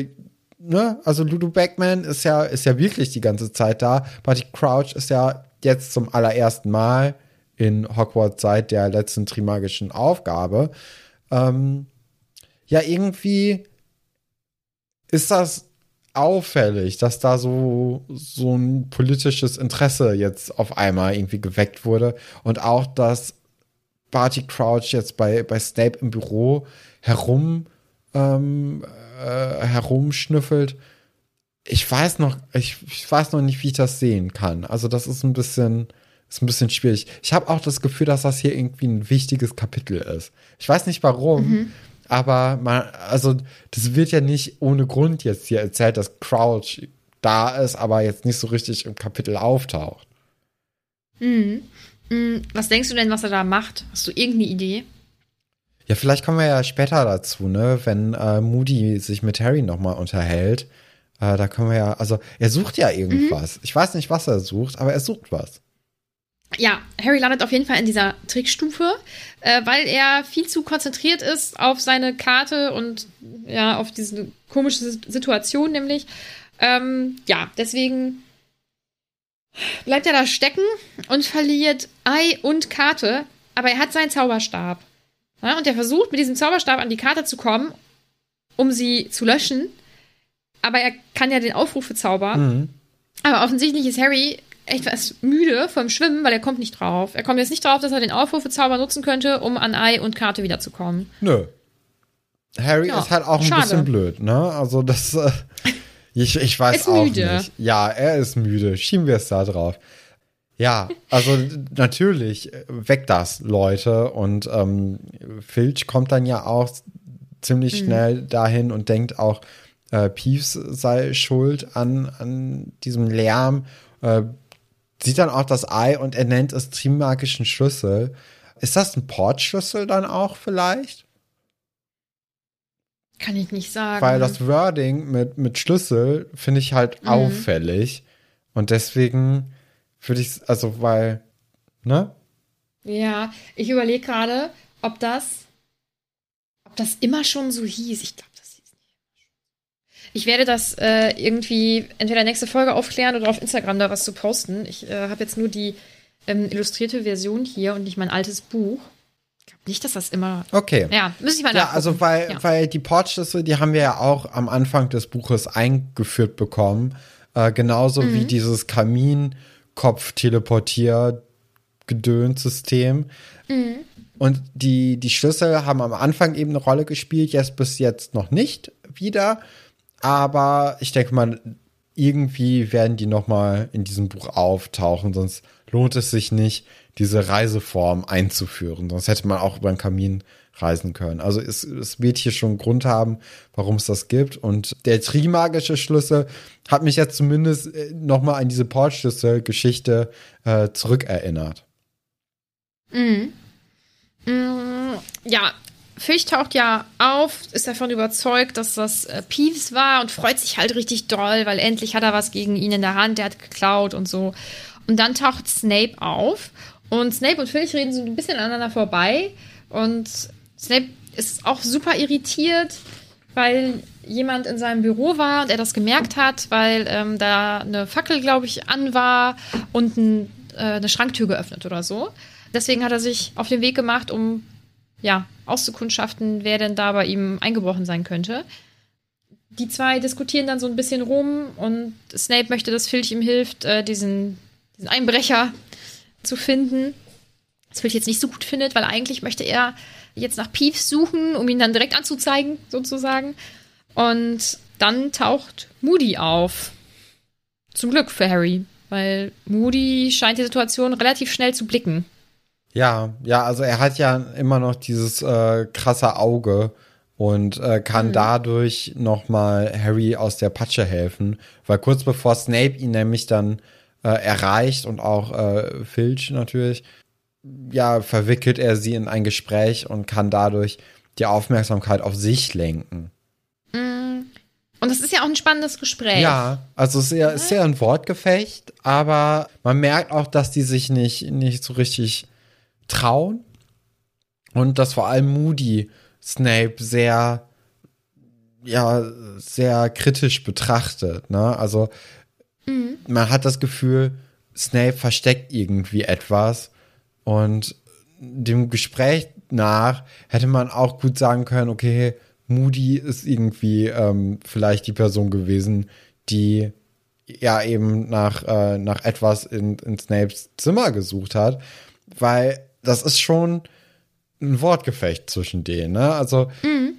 Ne? Also Ludo Backman ist ja, ist ja wirklich die ganze Zeit da. Barty Crouch ist ja jetzt zum allerersten Mal in Hogwarts seit der letzten Trimagischen Aufgabe. Ähm, ja, irgendwie ist das auffällig, dass da so, so ein politisches Interesse jetzt auf einmal irgendwie geweckt wurde und auch, dass Barty Crouch jetzt bei, bei Snape im Büro herum ähm, äh, herumschnüffelt. Ich weiß noch, ich, ich weiß noch nicht, wie ich das sehen kann. Also das ist ein bisschen, ist ein bisschen schwierig. Ich habe auch das Gefühl, dass das hier irgendwie ein wichtiges Kapitel ist. Ich weiß nicht warum, mhm. aber man, also das wird ja nicht ohne Grund jetzt hier erzählt, dass Crouch da ist, aber jetzt nicht so richtig im Kapitel auftaucht. Mhm. mhm. Was denkst du denn, was er da macht? Hast du irgendeine Idee? Ja, vielleicht kommen wir ja später dazu, ne, wenn äh, Moody sich mit Harry nochmal unterhält. Äh, da können wir ja, also er sucht ja irgendwas. Mhm. Ich weiß nicht, was er sucht, aber er sucht was ja, Harry landet auf jeden Fall in dieser Trickstufe, äh, weil er viel zu konzentriert ist auf seine Karte und ja, auf diese komische Situation nämlich. Ähm, ja, deswegen bleibt er da stecken und verliert Ei und Karte, aber er hat seinen Zauberstab. Ja, und er versucht mit diesem Zauberstab an die Karte zu kommen, um sie zu löschen. Aber er kann ja den Aufrufezauber. Mhm. Aber offensichtlich ist Harry etwas müde vom Schwimmen, weil er kommt nicht drauf. Er kommt jetzt nicht drauf, dass er den Aufrufezauber nutzen könnte, um an Ei und Karte wiederzukommen. Nö. Harry ja, ist halt auch ein schade. bisschen blöd, ne? Also das, äh, ich, ich weiß ist auch müde. nicht. Ja, er ist müde. Schieben wir es da drauf. Ja, also natürlich weckt das Leute und ähm, Filch kommt dann ja auch ziemlich mhm. schnell dahin und denkt auch, äh, Peeves sei schuld an, an diesem Lärm. Äh, sieht dann auch das Ei und er nennt es Trimagischen Schlüssel. Ist das ein Portschlüssel dann auch vielleicht? Kann ich nicht sagen. Weil das Wording mit, mit Schlüssel finde ich halt mhm. auffällig. Und deswegen würde ich, also weil, ne? Ja, ich überlege gerade, ob das, ob das immer schon so hieß. Ich glaube, das hieß nicht. Ich werde das äh, irgendwie entweder nächste Folge aufklären oder auf Instagram da was zu posten. Ich äh, habe jetzt nur die ähm, illustrierte Version hier und nicht mein altes Buch. Ich glaube nicht, dass das immer. Okay. Ja, müsste ich mal Ja, nachgucken. also weil, Ja. weil die Portschlüssel, die haben wir ja auch am Anfang des Buches eingeführt bekommen. Äh, genauso wie Mhm. dieses Kaminkopf-Teleportier-Gedönssystem. Mhm. Und die, die Schlüssel haben am Anfang eben eine Rolle gespielt, jetzt bis jetzt noch nicht wieder. Aber ich denke mal, irgendwie werden die noch mal in diesem Buch auftauchen, sonst lohnt es sich nicht, diese Reiseform einzuführen. Sonst hätte man auch über den Kamin reisen können. Also es, es wird hier schon einen Grund haben, warum es das gibt. Und der trimagische Schlüssel hat mich jetzt zumindest äh, noch mal an diese Portschlüssel-Geschichte äh, zurückerinnert. Mhm. Mm, Ja, Fisch taucht ja auf, ist davon überzeugt, dass das äh, Peeves war und freut sich halt richtig doll, weil endlich hat er was gegen ihn in der Hand, der hat geklaut und so. Und dann taucht Snape auf und Snape und Filch reden so ein bisschen aneinander vorbei und Snape ist auch super irritiert, weil jemand in seinem Büro war und er das gemerkt hat, weil ähm, da eine Fackel, glaube ich, an war und ein, äh, eine Schranktür geöffnet oder so. Deswegen hat er sich auf den Weg gemacht, um ja, auszukundschaften, wer denn da bei ihm eingebrochen sein könnte. Die zwei diskutieren dann so ein bisschen rum und Snape möchte, dass Filch ihm hilft, äh, diesen, diesen Einbrecher zu finden. Das Filch jetzt nicht so gut findet, weil eigentlich möchte er jetzt nach Peeves suchen, um ihn dann direkt anzuzeigen, sozusagen. Und dann taucht Moody auf. Zum Glück für Harry, weil Moody scheint die Situation relativ schnell zu blicken. Ja, ja, also er hat ja immer noch dieses äh, krasse Auge und äh, kann dadurch noch mal Harry aus der Patsche helfen, weil kurz bevor Snape ihn nämlich dann äh, erreicht und auch äh, Filch natürlich, ja, verwickelt er sie in ein Gespräch und kann dadurch die Aufmerksamkeit auf sich lenken. Und das ist ja auch ein spannendes Gespräch. Ja, also es ist ja, ist ja ein Wortgefecht, aber man merkt auch, dass die sich nicht, nicht so richtig trauen und dass vor allem Moody Snape sehr, ja, sehr kritisch betrachtet. Ne? Also man hat das Gefühl, Snape versteckt irgendwie etwas und dem Gespräch nach hätte man auch gut sagen können, okay, Moody ist irgendwie ähm, vielleicht die Person gewesen, die ja eben nach, äh, nach etwas in, in Snapes Zimmer gesucht hat, weil das ist schon ein Wortgefecht zwischen denen. Ne? Also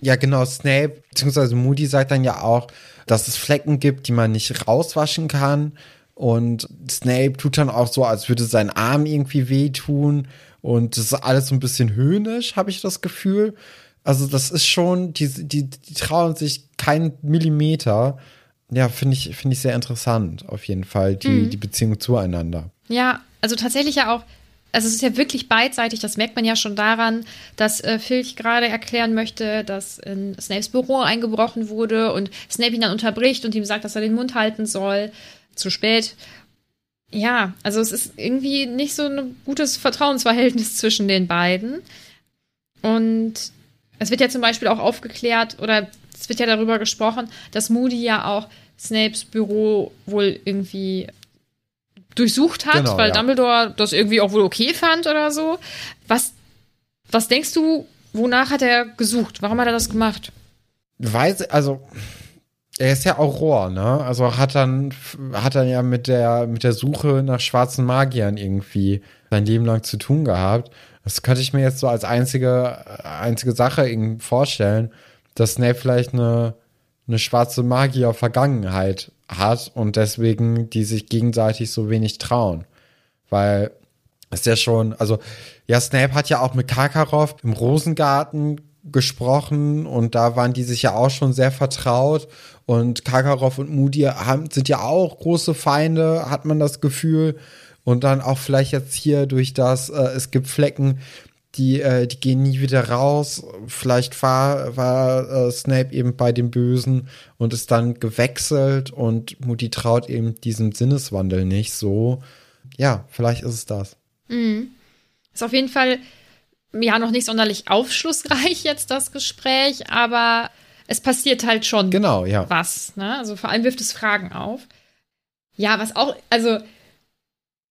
ja genau, Snape beziehungsweise Moody sagt dann ja auch, dass es Flecken gibt, die man nicht rauswaschen kann. Und Snape tut dann auch so, als würde sein Arm irgendwie wehtun. Und das ist alles so ein bisschen höhnisch, habe ich das Gefühl. Also das ist schon, die, die, die trauen sich keinen Millimeter. Ja, finde ich, finde ich sehr interessant, auf jeden Fall, die, die Beziehung zueinander. Ja, also tatsächlich ja auch, also es ist ja wirklich beidseitig, das merkt man ja schon daran, dass äh, Filch gerade erklären möchte, dass in Snapes Büro eingebrochen wurde und Snape ihn dann unterbricht und ihm sagt, dass er den Mund halten soll. Zu spät. Ja, also es ist irgendwie nicht so ein gutes Vertrauensverhältnis zwischen den beiden. Und es wird ja zum Beispiel auch aufgeklärt, oder es wird ja darüber gesprochen, dass Moody ja auch Snapes Büro wohl irgendwie durchsucht hat, Genau, weil ja. Dumbledore das irgendwie auch wohl okay fand oder so. Was, was denkst du, wonach hat er gesucht? Warum hat er das gemacht? Weiß, also er ist ja Auror, ne? Also hat dann hat dann ja mit der mit der Suche nach schwarzen Magiern irgendwie sein Leben lang zu tun gehabt. Das könnte ich mir jetzt so als einzige einzige Sache irgendwie vorstellen, dass Snape vielleicht eine eine schwarze Magier Vergangenheit hat und deswegen die sich gegenseitig so wenig trauen, weil ist ja schon, also ja, Snape hat ja auch mit Karkaroff im Rosengarten gesprochen und da waren die sich ja auch schon sehr vertraut und Karkaroff und Moody haben, sind ja auch große Feinde, hat man das Gefühl und dann auch vielleicht jetzt hier durch das, äh, es gibt Flecken, die, äh, die gehen nie wieder raus. Vielleicht war, war äh, Snape eben bei dem Bösen und ist dann gewechselt und Moody traut eben diesem Sinneswandel nicht so. Ja, vielleicht ist es das. Mhm. Ist auf jeden Fall ja noch nicht sonderlich aufschlussreich jetzt das Gespräch, aber es passiert halt schon genau, ja. was. Ne? Also vor allem wirft es Fragen auf. Ja, was auch, also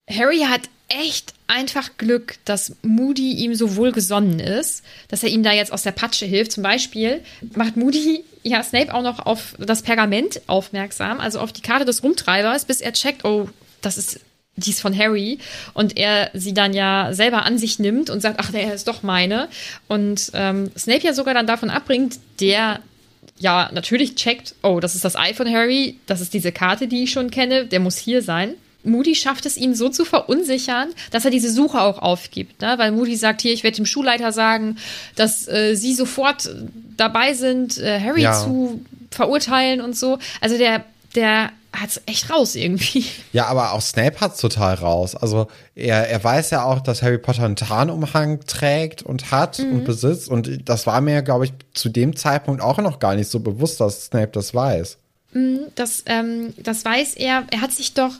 Harry hat echt einfach Glück, dass Moody ihm so wohlgesonnen ist, dass er ihm da jetzt aus der Patsche hilft. Zum Beispiel macht Moody ja Snape auch noch auf das Pergament aufmerksam, also auf die Karte des Rumtreibers, bis er checkt, oh, das ist die ist von Harry und er sie dann ja selber an sich nimmt und sagt, ach, der ist doch meine. Und ähm, Snape ja sogar dann davon abbringt, der ja natürlich checkt, oh, das ist das Ei von Harry, das ist diese Karte, die ich schon kenne, der muss hier sein. Moody schafft es ihm so zu verunsichern, dass er diese Suche auch aufgibt. Ne? Weil Moody sagt, hier, ich werde dem Schulleiter sagen, dass äh, sie sofort dabei sind, äh, Harry ja. zu verurteilen und so. Also der, der hat's echt raus irgendwie. Ja, aber auch Snape hat's total raus. Also er, er weiß ja auch, dass Harry Potter einen Tarnumhang trägt und hat mhm. und besitzt. Und das war mir, glaube ich, zu dem Zeitpunkt auch noch gar nicht so bewusst, dass Snape das weiß. Mhm, das, ähm, das weiß er. Er hat sich doch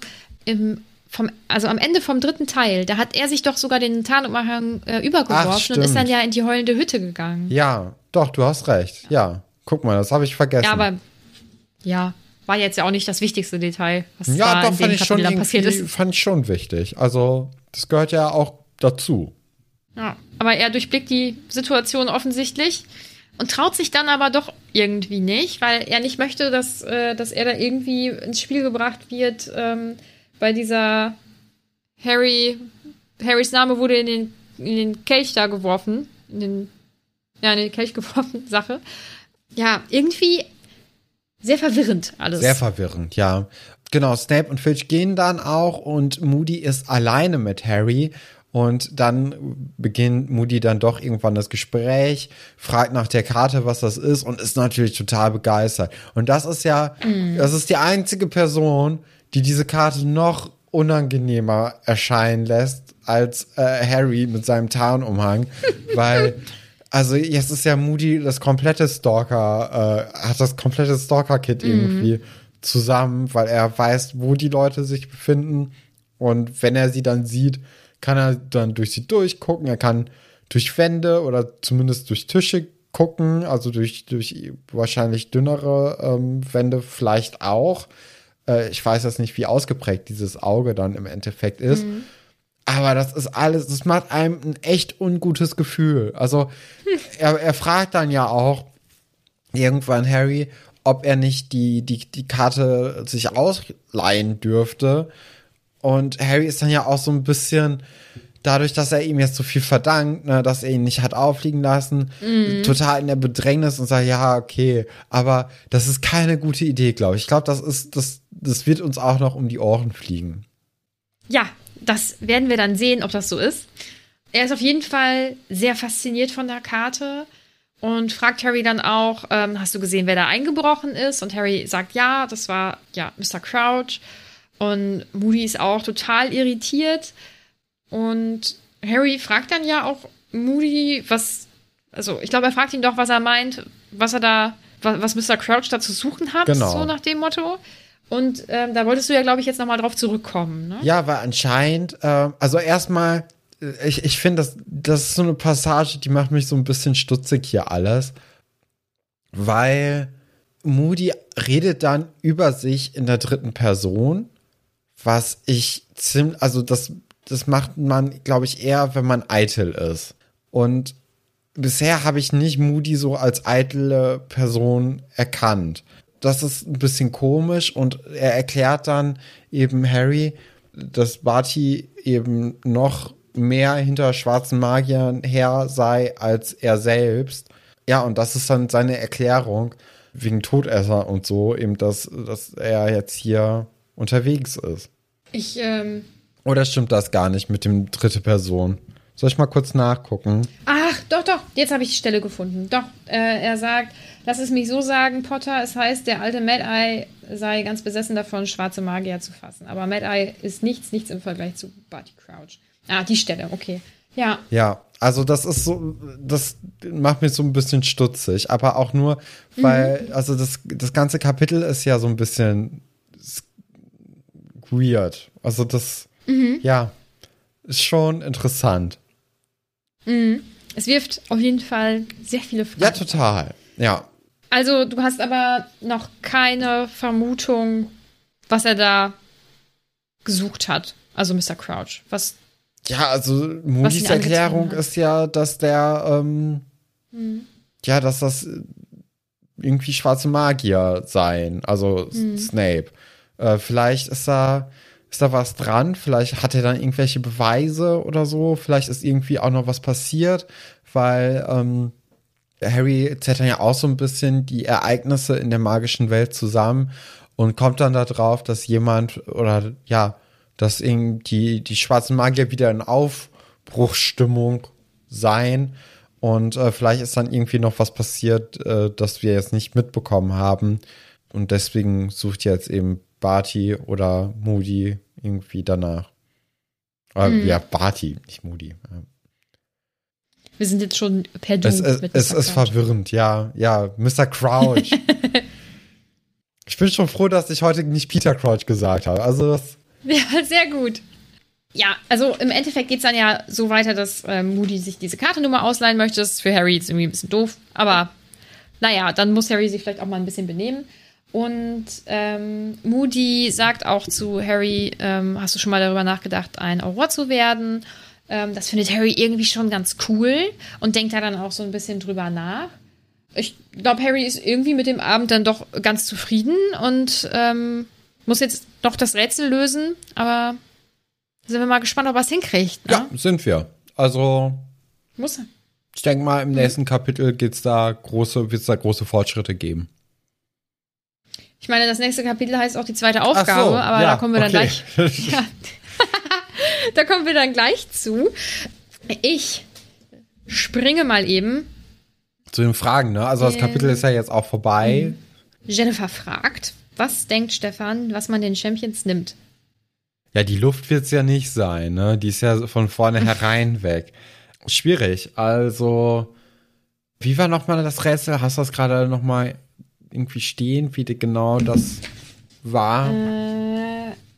im vom, also am Ende vom dritten Teil, da hat er sich doch sogar den Tarnumhang äh, übergeworfen Ach, und ist dann ja in die heulende Hütte gegangen. Ja, doch, du hast recht. Ja, guck mal, das habe ich vergessen. Ja, aber ja, war jetzt ja auch nicht das wichtigste Detail, was ja, da doch, fand Kapitel dann passiert ist. Fand ich schon wichtig. Also, das gehört ja auch dazu. Ja, aber er durchblickt die Situation offensichtlich und traut sich dann aber doch irgendwie nicht, weil er nicht möchte, dass, äh, dass er da irgendwie ins Spiel gebracht wird ähm, bei dieser Harry. Harrys Name wurde in den, in den Kelch da geworfen. In den, ja, in den Kelch <laughs> geworfen, Sache. Ja, irgendwie sehr verwirrend alles. Sehr verwirrend, ja. Genau, Snape und Filch gehen dann auch und Moody ist alleine mit Harry. Und dann beginnt Moody dann doch irgendwann das Gespräch, fragt nach der Karte, was das ist und ist natürlich total begeistert. Und das ist ja, mm. das ist die einzige Person, die diese Karte noch unangenehmer erscheinen lässt als äh, Harry mit seinem Tarnumhang, <laughs> weil also jetzt ist ja Moody das komplette Stalker, äh, hat das komplette Stalker-Kit mhm. irgendwie zusammen, weil er weiß, wo die Leute sich befinden. Und wenn er sie dann sieht, kann er dann durch sie durchgucken. Er kann durch Wände oder zumindest durch Tische gucken, also durch, durch wahrscheinlich dünnere ähm, Wände vielleicht auch. Äh, ich weiß jetzt nicht, wie ausgeprägt dieses Auge dann im Endeffekt ist. Mhm. Aber das ist alles, das macht einem ein echt ungutes Gefühl. Also er, er fragt dann ja auch irgendwann Harry, ob er nicht die, die, die Karte sich ausleihen dürfte. Und Harry ist dann ja auch so ein bisschen, dadurch, dass er ihm jetzt so viel verdankt, ne, dass er ihn nicht hat auffliegen lassen, mhm. total in der Bedrängnis und sagt, ja, okay, aber das ist keine gute Idee, glaube ich. Ich glaube, das ist, das, das wird uns auch noch um die Ohren fliegen. Ja, das werden wir dann sehen, ob das so ist. Er ist auf jeden Fall sehr fasziniert von der Karte und fragt Harry dann auch, ähm, hast du gesehen, wer da eingebrochen ist? Und Harry sagt, ja, das war ja Mr. Crouch. Und Moody ist auch total irritiert. Und Harry fragt dann ja auch Moody, was, also ich glaube, er fragt ihn doch, was er meint, was er da, was, was Mr. Crouch da zu suchen hat, genau. so nach dem Motto. Und ähm, da wolltest du ja, glaube ich, jetzt nochmal drauf zurückkommen. Ne? Ja, weil anscheinend, äh, also erstmal, äh, ich, ich finde, das, das ist so eine Passage, die macht mich so ein bisschen stutzig hier alles. Weil Moody redet dann über sich in der dritten Person, was ich ziemlich, also das, das macht man, glaube ich, eher, wenn man eitel ist. Und bisher habe ich nicht Moody so als eitle Person erkannt das ist ein bisschen komisch und er erklärt dann eben Harry, dass Barty eben noch mehr hinter schwarzen Magiern her sei als er selbst. Ja, und das ist dann seine Erklärung wegen Todesser und so, eben, dass, dass er jetzt hier unterwegs ist. Ich, ähm. Oder stimmt das gar nicht mit dem dritte Person? Soll ich mal kurz nachgucken? Ach, doch, doch, jetzt habe ich die Stelle gefunden. Doch, äh, er sagt, lass es mich so sagen, Potter, es heißt, der alte Mad-Eye sei ganz besessen davon, schwarze Magier zu fassen. Aber Mad-Eye ist nichts, nichts im Vergleich zu Barty Crouch. Ah, die Stelle, okay. Ja. Ja, Also das ist so, das macht mich so ein bisschen stutzig, aber auch nur, weil, mhm. also das, das ganze Kapitel ist ja so ein bisschen weird. Also das, mhm. ja, ist schon interessant. Mhm. Es wirft auf jeden Fall sehr viele Fragen. Ja, total. Ja. Also, du hast aber noch keine Vermutung, was er da gesucht hat. Also Mr. Crouch. Was. Ja, also Moody's Erklärung ist ja, dass der, ähm, mhm. ja, dass das irgendwie schwarze Magier seien. Also mhm. Snape. Äh, vielleicht ist da, ist da was dran? Vielleicht hat er dann irgendwelche Beweise oder so. Vielleicht ist irgendwie auch noch was passiert, weil ähm, Harry zählt dann ja auch so ein bisschen die Ereignisse in der magischen Welt zusammen und kommt dann darauf, dass jemand oder ja, dass irgendwie die schwarzen Magier wieder in Aufbruchsstimmung seien. Und äh, vielleicht ist dann irgendwie noch was passiert, äh, das wir jetzt nicht mitbekommen haben. Und deswegen sucht jetzt eben Barty oder Moody irgendwie danach. Äh, mhm. Ja, Barty, nicht Moody. Wir sind jetzt schon per Du. Es, es, es ist verwirrend, ja. Ja, Mr. Crouch. <laughs> ich bin schon froh, dass ich heute nicht Peter Crouch gesagt habe. Also das <laughs> Ja, sehr gut. Ja, also im Endeffekt geht es dann ja so weiter, dass äh, Moody sich diese Kartennummer ausleihen möchte. Das ist für Harry jetzt irgendwie ein bisschen doof. Aber naja, dann muss Harry sich vielleicht auch mal ein bisschen benehmen. Und ähm, Moody sagt auch zu Harry, ähm, hast du schon mal darüber nachgedacht, ein Auror zu werden? Ähm, das findet Harry irgendwie schon ganz cool und denkt da dann auch so ein bisschen drüber nach. Ich glaube, Harry ist irgendwie mit dem Abend dann doch ganz zufrieden und ähm, muss jetzt noch das Rätsel lösen, aber sind wir mal gespannt, ob er es hinkriegt. Ne? Ja, sind wir. Also. Muss er. Ich denke mal, im nächsten. Kapitel geht's da große, wird es da große Fortschritte geben. Ich meine, das nächste Kapitel heißt auch die zweite Aufgabe, so, aber ja, da kommen wir dann okay. gleich. <laughs> Ja. <laughs> da kommen wir dann gleich zu. Ich springe mal eben. Zu den Fragen, ne? Also das ähm, Kapitel ist ja jetzt auch vorbei. Jennifer fragt, was denkt Stefan, was man den Champions nimmt? Ja, die Luft wird es ja nicht sein, ne? Die ist ja von vornherein <laughs> weg. Schwierig. Also, wie war nochmal das Rätsel? Hast du das gerade nochmal irgendwie stehen, wie genau das war? Äh,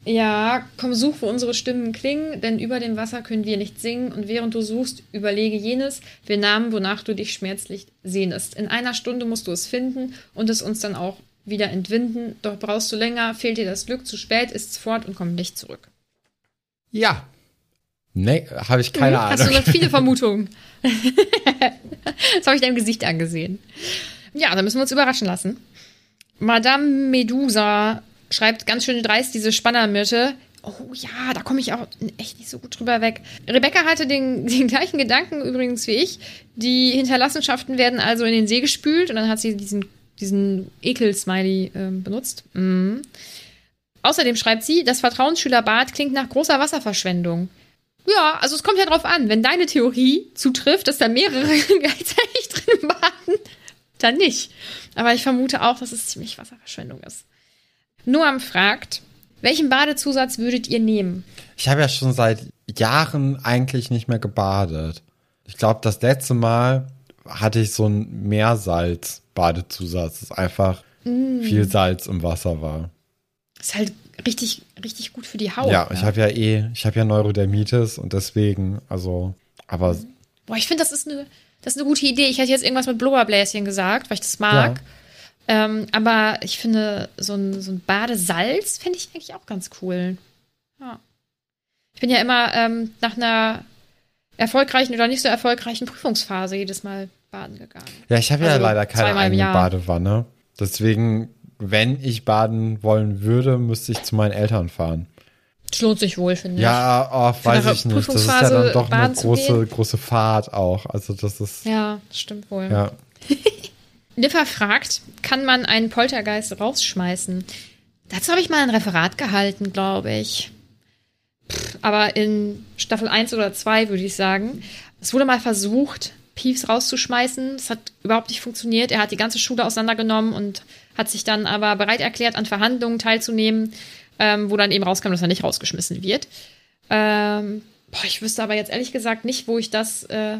ja, komm, such, wo unsere Stimmen klingen, denn über dem Wasser können wir nicht singen und während du suchst, überlege jenes, wir Namen, wonach du dich schmerzlich sehnest. In einer Stunde musst du es finden und es uns dann auch wieder entwinden, doch brauchst du länger, fehlt dir das Glück, zu spät ist's fort und kommt nicht zurück. Ja. Nee, habe ich keine mhm, Ahnung. Hast du noch viele <laughs> Vermutungen? das habe ich deinem Gesicht angesehen. Ja, dann müssen wir uns überraschen lassen. Madame Medusa schreibt ganz schön dreist diese Spannermyrte. Oh ja, da komme ich auch echt nicht so gut drüber weg. Rebecca hatte den, <laughs> den gleichen Gedanken übrigens wie ich. Die Hinterlassenschaften werden also in den See gespült und dann hat sie diesen diesen Ekel-Smiley äh, benutzt. Mhm. Außerdem schreibt sie, das Vertrauensschülerbad klingt nach großer Wasserverschwendung. Ja, also es kommt ja drauf an, wenn deine Theorie zutrifft, dass da mehrere <laughs> gleichzeitig drin baden, dann nicht. Aber ich vermute auch, dass es ziemlich Wasserverschwendung ist. Noam fragt, welchen Badezusatz würdet ihr nehmen? Ich habe ja schon seit Jahren eigentlich nicht mehr gebadet. Ich glaube, das letzte Mal hatte ich so ein Meersalz Badezusatz. Es einfach mm. viel Salz im Wasser war. Ist halt richtig, richtig gut für die Haut. Ja, ja. ich habe ja eh, ich habe ja Neurodermitis und deswegen, also, aber. Boah, ich finde, das ist eine, das ist eine gute Idee. Ich hätte jetzt irgendwas mit Blubberbläschen gesagt, weil ich das mag. Ja. Ähm, aber ich finde, so ein, so ein Badesalz finde ich eigentlich auch ganz cool. Ja. Ich bin ja immer ähm, nach einer erfolgreichen oder nicht so erfolgreichen Prüfungsphase jedes Mal baden gegangen. Ja, ich habe also ja leider keine eigene Badewanne. Deswegen, wenn ich baden wollen würde, müsste ich zu meinen Eltern fahren. Das lohnt sich wohl, finde ich. Ja, oh, weiß ich nicht. Das ist ja dann doch eine große, große Fahrt auch. Also das ist. Ja, das stimmt wohl. Ja. Niffer fragt, kann man einen Poltergeist rausschmeißen? Dazu habe ich mal ein Referat gehalten, glaube ich. Pff, aber in Staffel 1 oder 2 würde ich sagen. Es wurde mal versucht, Peeves rauszuschmeißen. Das hat überhaupt nicht funktioniert. Er hat die ganze Schule auseinandergenommen und hat sich dann aber bereit erklärt, an Verhandlungen teilzunehmen, ähm, wo dann eben rauskam, dass er nicht rausgeschmissen wird. Ähm, Boah, ich wüsste aber jetzt ehrlich gesagt nicht, wo ich das, äh,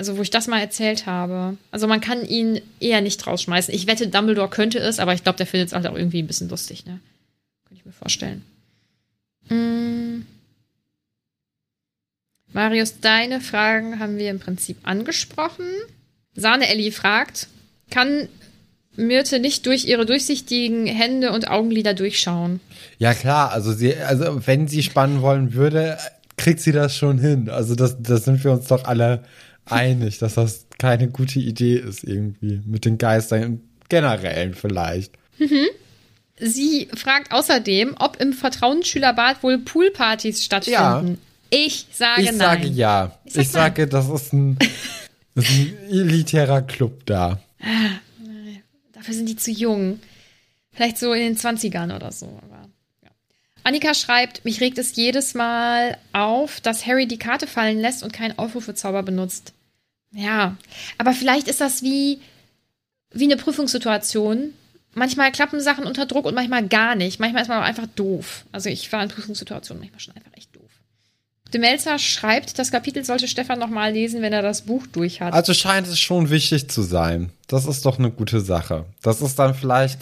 also wo ich das mal erzählt habe. Also man kann ihn eher nicht rausschmeißen. Ich wette, Dumbledore könnte es, aber ich glaube, der findet es halt auch irgendwie ein bisschen lustig, ne? Könnte ich mir vorstellen. Mm. Marius, deine Fragen haben wir im Prinzip angesprochen. Sahne Ellie fragt, kann Myrte nicht durch ihre durchsichtigen Hände und Augenlider durchschauen? Ja, klar, also sie, also wenn sie spannen wollen würde, kriegt sie das schon hin. Also das, das sind wir uns doch alle einig, dass das keine gute Idee ist irgendwie mit den Geistern im Generellen vielleicht. Mhm. Sie fragt außerdem, ob im Vertrauensschülerbad wohl Poolpartys stattfinden. Ja. Ich sage ich nein. Sage ja. Ich sage, ich sage das, ist ein, <laughs> das ist ein elitärer Club da. Ah, dafür sind die zu jung. Vielleicht so in den 20ern oder so. Aber. Annika schreibt, mich regt es jedes Mal auf, dass Harry die Karte fallen lässt und keinen Aufrufezauber benutzt. Ja, aber vielleicht ist das wie, wie eine Prüfungssituation. Manchmal klappen Sachen unter Druck und manchmal gar nicht. Manchmal ist man auch einfach doof. Also ich war in Prüfungssituationen manchmal schon einfach echt doof. De Melzer schreibt, das Kapitel sollte Stefan nochmal lesen, wenn er das Buch durch hat. Also scheint es schon wichtig zu sein. Das ist doch eine gute Sache. Das ist dann vielleicht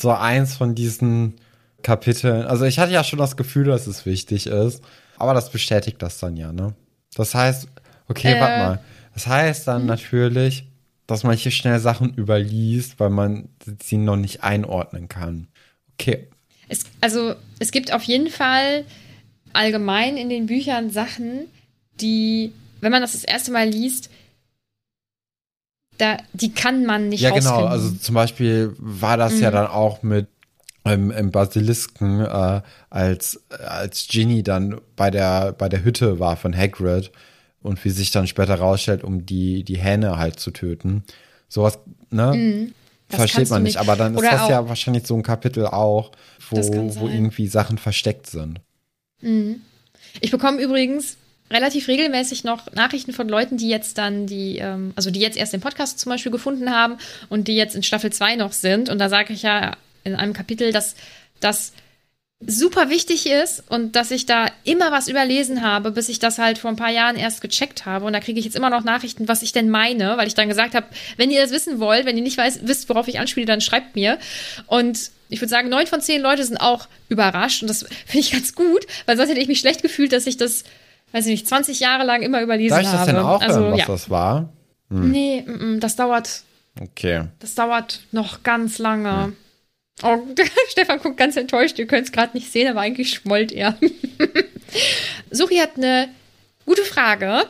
so eins von diesen Kapiteln. Also ich hatte ja schon das Gefühl, dass es wichtig ist. Aber das bestätigt das dann ja, ne? Das heißt, okay, äh, warte mal. Das heißt dann hm. natürlich, dass man hier schnell Sachen überliest, weil man sie noch nicht einordnen kann. Okay. Es, also es gibt auf jeden Fall allgemein in den Büchern Sachen, die, wenn man das das erste Mal liest, da, die kann man nicht Ja, genau. Also zum Beispiel war das mhm. ja dann auch mit ähm, im Basilisken, äh, als, als Ginny dann bei der, bei der Hütte war von Hagrid und wie sich dann später rausstellt, um die, die Hähne halt zu töten. Sowas, ne? Mhm. Versteht man nicht. Aber dann ist das ja wahrscheinlich so ein Kapitel auch, wo, wo irgendwie Sachen versteckt sind. Mhm. Ich bekomme übrigens relativ regelmäßig noch Nachrichten von Leuten, die jetzt dann die, ähm, also die jetzt erst den Podcast zum Beispiel gefunden haben und die jetzt in Staffel 2 noch sind. Und da sage ich ja in einem Kapitel, dass das super wichtig ist und dass ich da immer was überlesen habe, bis ich das halt vor ein paar Jahren erst gecheckt habe. Und da kriege ich jetzt immer noch Nachrichten, was ich denn meine, weil ich dann gesagt habe, wenn ihr das wissen wollt, wenn ihr nicht weiß, wisst, worauf ich anspiele, dann schreibt mir. Und ich würde sagen, neun von zehn Leute sind auch überrascht und das <laughs> finde ich ganz gut, weil sonst hätte ich mich schlecht gefühlt, dass ich das, weiß ich nicht, 20 Jahre lang immer überlesen habe. Darf ich das denn auch also, hören, was ja. das war? Hm. Nee, m -m, das dauert. Okay. Das dauert noch ganz lange. Oh, <laughs> Stefan guckt ganz enttäuscht. Ihr könnt es gerade nicht sehen, aber eigentlich schmollt er. <laughs> Suchi hat eine gute Frage.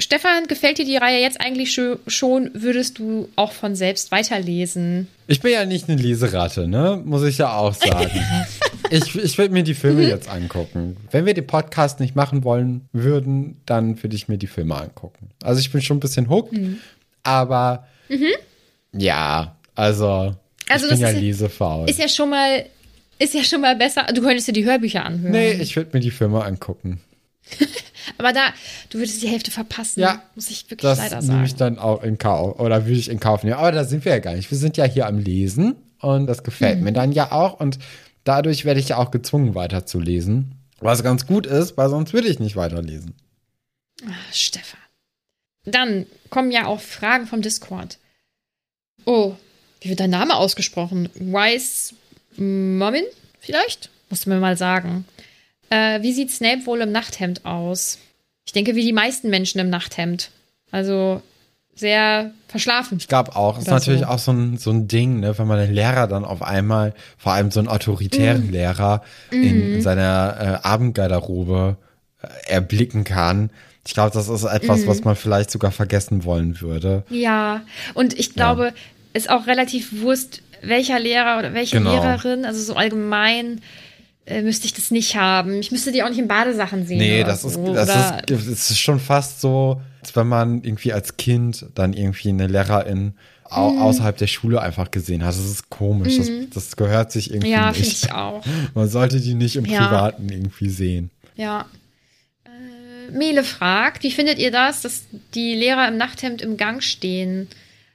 Stefan, gefällt dir die Reihe jetzt eigentlich schon? Würdest du auch von selbst weiterlesen? Ich bin ja nicht eine Leseratte, ne? Muss ich ja auch sagen. <laughs> ich ich würde mir die Filme mhm. jetzt angucken. Wenn wir den Podcast nicht machen wollen würden, dann würde ich mir die Filme angucken. Also ich bin schon ein bisschen hooked, mhm. aber mhm. ja, also also ich bin ja lesefaul. Ist ja schon mal, ist ja schon mal besser. Du könntest dir die Hörbücher anhören. Nee, ich würde mir die Filme angucken. <laughs> Aber da, du würdest die Hälfte verpassen. Ja, muss ich wirklich das leider sagen. Das nehme ich dann auch in Kauf, oder würde ich in Kauf nehmen. Aber da sind wir ja gar nicht. Wir sind ja hier am Lesen und das gefällt mhm. mir dann ja auch und dadurch werde ich ja auch gezwungen weiterzulesen. Was ganz gut ist, weil sonst würde ich nicht weiterlesen. Ach, Stefan. Dann kommen ja auch Fragen vom Discord. Oh, wie wird dein Name ausgesprochen? Wise Mommin vielleicht? Musst du mir mal sagen. Äh, wie sieht Snape wohl im Nachthemd aus? Ich denke, wie die meisten Menschen im Nachthemd. Also sehr verschlafen. Ich glaube auch. Ist natürlich so. auch so ein, so ein Ding, ne, wenn man den Lehrer dann auf einmal, vor allem so einen autoritären mm. Lehrer, mm. in, in, seiner äh, Abendgarderobe äh, erblicken kann. Ich glaube, das ist etwas, mm. was man vielleicht sogar vergessen wollen würde. Ja, und ich glaube, ja ist auch relativ wurscht, welcher Lehrer oder welche genau. Lehrerin, also so allgemein äh, müsste ich das nicht haben. Ich müsste die auch nicht in Badesachen sehen. Nee, das, so, ist, das, ist, das ist schon fast so, als wenn man irgendwie als Kind dann irgendwie eine Lehrerin au mhm. außerhalb der Schule einfach gesehen hat. Das ist komisch. Mhm. Das, das, gehört sich irgendwie ja, nicht. Ja, finde ich auch. <laughs> Man sollte die nicht im ja. Privaten irgendwie sehen. Ja. Äh, Mele fragt, wie findet ihr das, dass die Lehrer im Nachthemd im Gang stehen?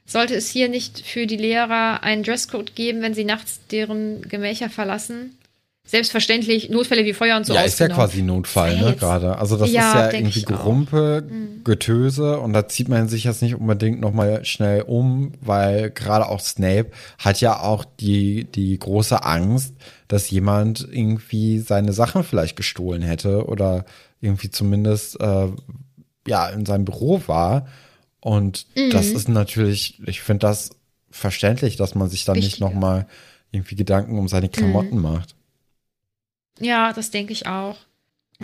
Sollte es hier nicht für die Lehrer einen Dresscode geben, wenn sie nachts deren Gemächer verlassen? selbstverständlich Notfälle wie Feuer und so Ja, ist ja quasi Notfall, ne, gerade. Also das Ja, ist ja irgendwie auch. Mhm. Gerumpe, Getöse und da zieht man sich jetzt nicht unbedingt nochmal schnell um, weil gerade auch Snape hat ja auch die, die große Angst, dass jemand irgendwie seine Sachen vielleicht gestohlen hätte oder irgendwie zumindest äh, ja in seinem Büro war. Und das Mhm. ist natürlich, ich finde das verständlich, dass man sich da nicht Wichtiger. nochmal irgendwie Gedanken um seine Klamotten macht. Ja, das denke ich auch.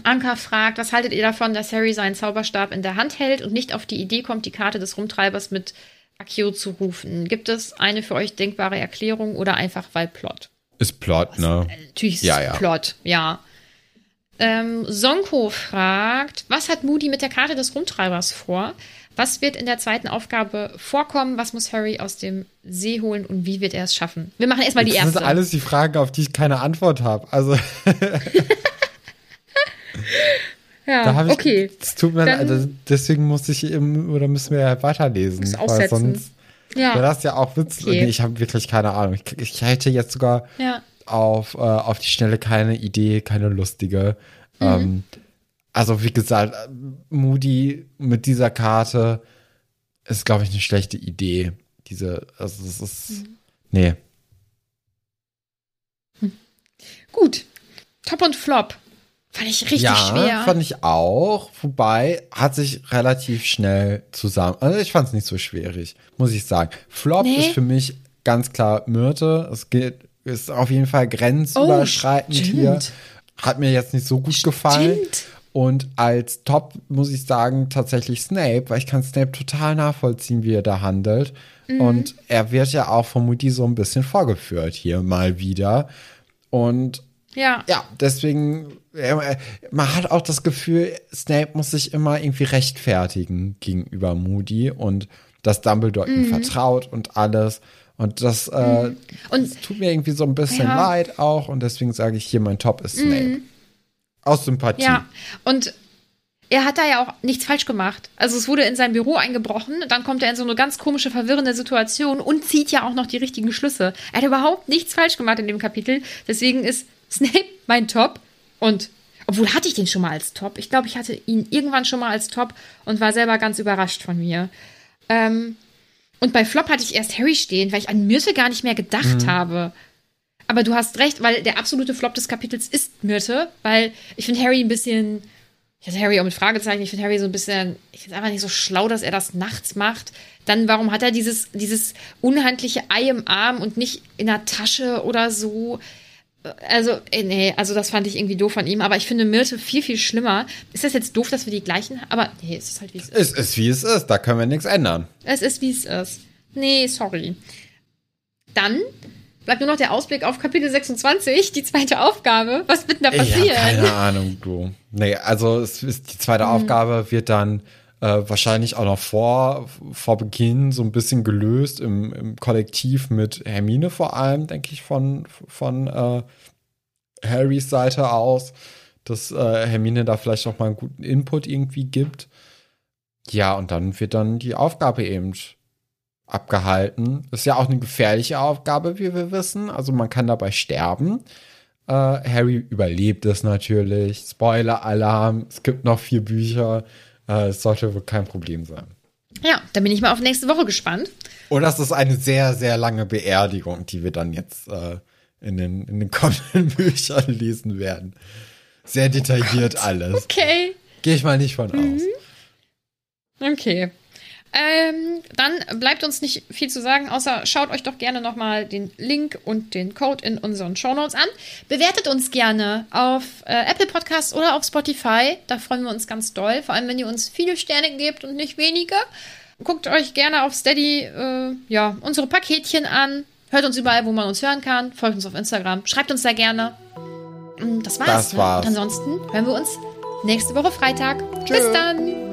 Anka fragt, was haltet ihr davon, dass Harry seinen Zauberstab in der Hand hält und nicht auf die Idee kommt, die Karte des Rumtreibers mit Akio zu rufen? Gibt es eine für euch denkbare Erklärung oder einfach weil Plot? Ist Plot, ne? Natürlich ist Ja, es ja. Plot, ja. Ähm, Sonko fragt, was hat Moody mit der Karte des Rumtreibers vor? Was wird in der zweiten Aufgabe vorkommen? Was muss Harry aus dem See holen und wie wird er es schaffen? Wir machen erstmal die Das erste. sind alles die Fragen, auf die ich keine Antwort habe. Also <laughs> ja, ich. okay. Es tut mir Dann- also Deswegen muss ich eben, oder müssen wir ja weiterlesen. Muss Weil aussetzen. sonst Ja. wäre das ja auch Witz. Okay. Nee, ich habe wirklich keine Ahnung. Ich, ich hätte jetzt sogar ja. auf, äh, auf die Schnelle keine Idee, keine lustige. Mhm. Ähm, also wie gesagt, Moody mit dieser Karte ist, glaube ich, eine schlechte Idee. Diese, also das ist. Mhm. Nee. Gut. Top und Flop. Fand ich richtig ja, schwer. fand ich auch. Wobei hat sich relativ schnell zusammen. Also ich fand es nicht so schwierig, muss ich sagen. Flop Nee. ist für mich ganz klar Myrte. Es geht, ist auf jeden Fall grenzüberschreitend Oh, stimmt. hier. Hat mir jetzt nicht so gut gefallen. Und als Top muss ich sagen, tatsächlich Snape, weil ich kann Snape total nachvollziehen, wie er da handelt. Mhm. Und er wird ja auch von Moody so ein bisschen vorgeführt hier mal wieder. Und Ja. ja, deswegen, äh, man hat auch das Gefühl, Snape muss sich immer irgendwie rechtfertigen gegenüber Moody und dass Dumbledore Mhm. ihm vertraut und alles. Und das, äh, Und das tut mir irgendwie so ein bisschen Ja. Mhm. leid auch. Und deswegen sage ich hier, mein Top ist Snape. Aus Sympathie. Ja, und er hat da ja auch nichts falsch gemacht. Also es wurde in sein Büro eingebrochen, dann kommt er in so eine ganz komische, verwirrende Situation und zieht ja auch noch die richtigen Schlüsse. Er hat überhaupt nichts falsch gemacht in dem Kapitel. Deswegen ist <laughs> Snape mein Top. Und obwohl hatte ich den schon mal als Top. Ich glaube, ich hatte ihn irgendwann schon mal als Top und war selber ganz überrascht von mir. Ähm, und bei Flop hatte ich erst Harry stehen, weil ich an Myrte gar nicht mehr gedacht habe. Aber du hast recht, weil der absolute Flop des Kapitels ist Myrte, weil ich finde Harry ein bisschen, ich hatte Harry auch mit Fragezeichen, ich finde Harry so ein bisschen, ich finde es einfach nicht so schlau, dass er das nachts macht. Dann, warum hat er dieses, dieses unhandliche Ei im Arm und nicht in der Tasche oder so? Also, äh, nee, also das fand ich irgendwie doof von ihm, aber ich finde Myrte viel, viel schlimmer. Ist das jetzt doof, dass wir die gleichen haben? Aber nee, es ist halt wie es ist. Es ist, wie es ist. Da können wir nichts ändern. Es ist, wie es ist. Nee, sorry. Dann bleibt nur noch der Ausblick auf Kapitel 26, die zweite Aufgabe. Was wird denn da passieren? keine <laughs> Ahnung, du. Nee, also es ist die zweite Mhm. Aufgabe wird dann äh, wahrscheinlich auch noch vor, vor Beginn so ein bisschen gelöst im, im Kollektiv mit Hermine vor allem, denke ich, von, von äh, Harrys Seite aus, dass äh, Hermine da vielleicht noch mal einen guten Input irgendwie gibt. Ja, und dann wird dann die Aufgabe eben abgehalten. Ist ja auch eine gefährliche Aufgabe, wie wir wissen. Also man kann dabei sterben. Äh, Harry überlebt es natürlich. Spoiler-Alarm. Es gibt noch vier Bücher. Äh, es sollte wohl kein Problem sein. Ja, da bin ich mal auf nächste Woche gespannt. Und das ist eine sehr, sehr lange Beerdigung, die wir dann jetzt äh, in, den, in den <laughs> kommenden Büchern lesen werden. Sehr detailliert alles. Okay. Gehe ich mal nicht von Mhm. aus. Okay. Ähm, dann bleibt uns nicht viel zu sagen, außer schaut euch doch gerne nochmal den Link und den Code in unseren Shownotes an. Bewertet uns gerne auf äh, Apple Podcasts oder auf Spotify. Da freuen wir uns ganz doll. Vor allem, wenn ihr uns viele Sterne gebt und nicht wenige. Guckt euch gerne auf Steady äh, ja, unsere Paketchen an. Hört uns überall, wo man uns hören kann. Folgt uns auf Instagram. Schreibt uns da gerne. Mm, Das war's. Das war's. Ne? Und ansonsten hören wir uns nächste Woche Freitag. Tschö. Bis dann.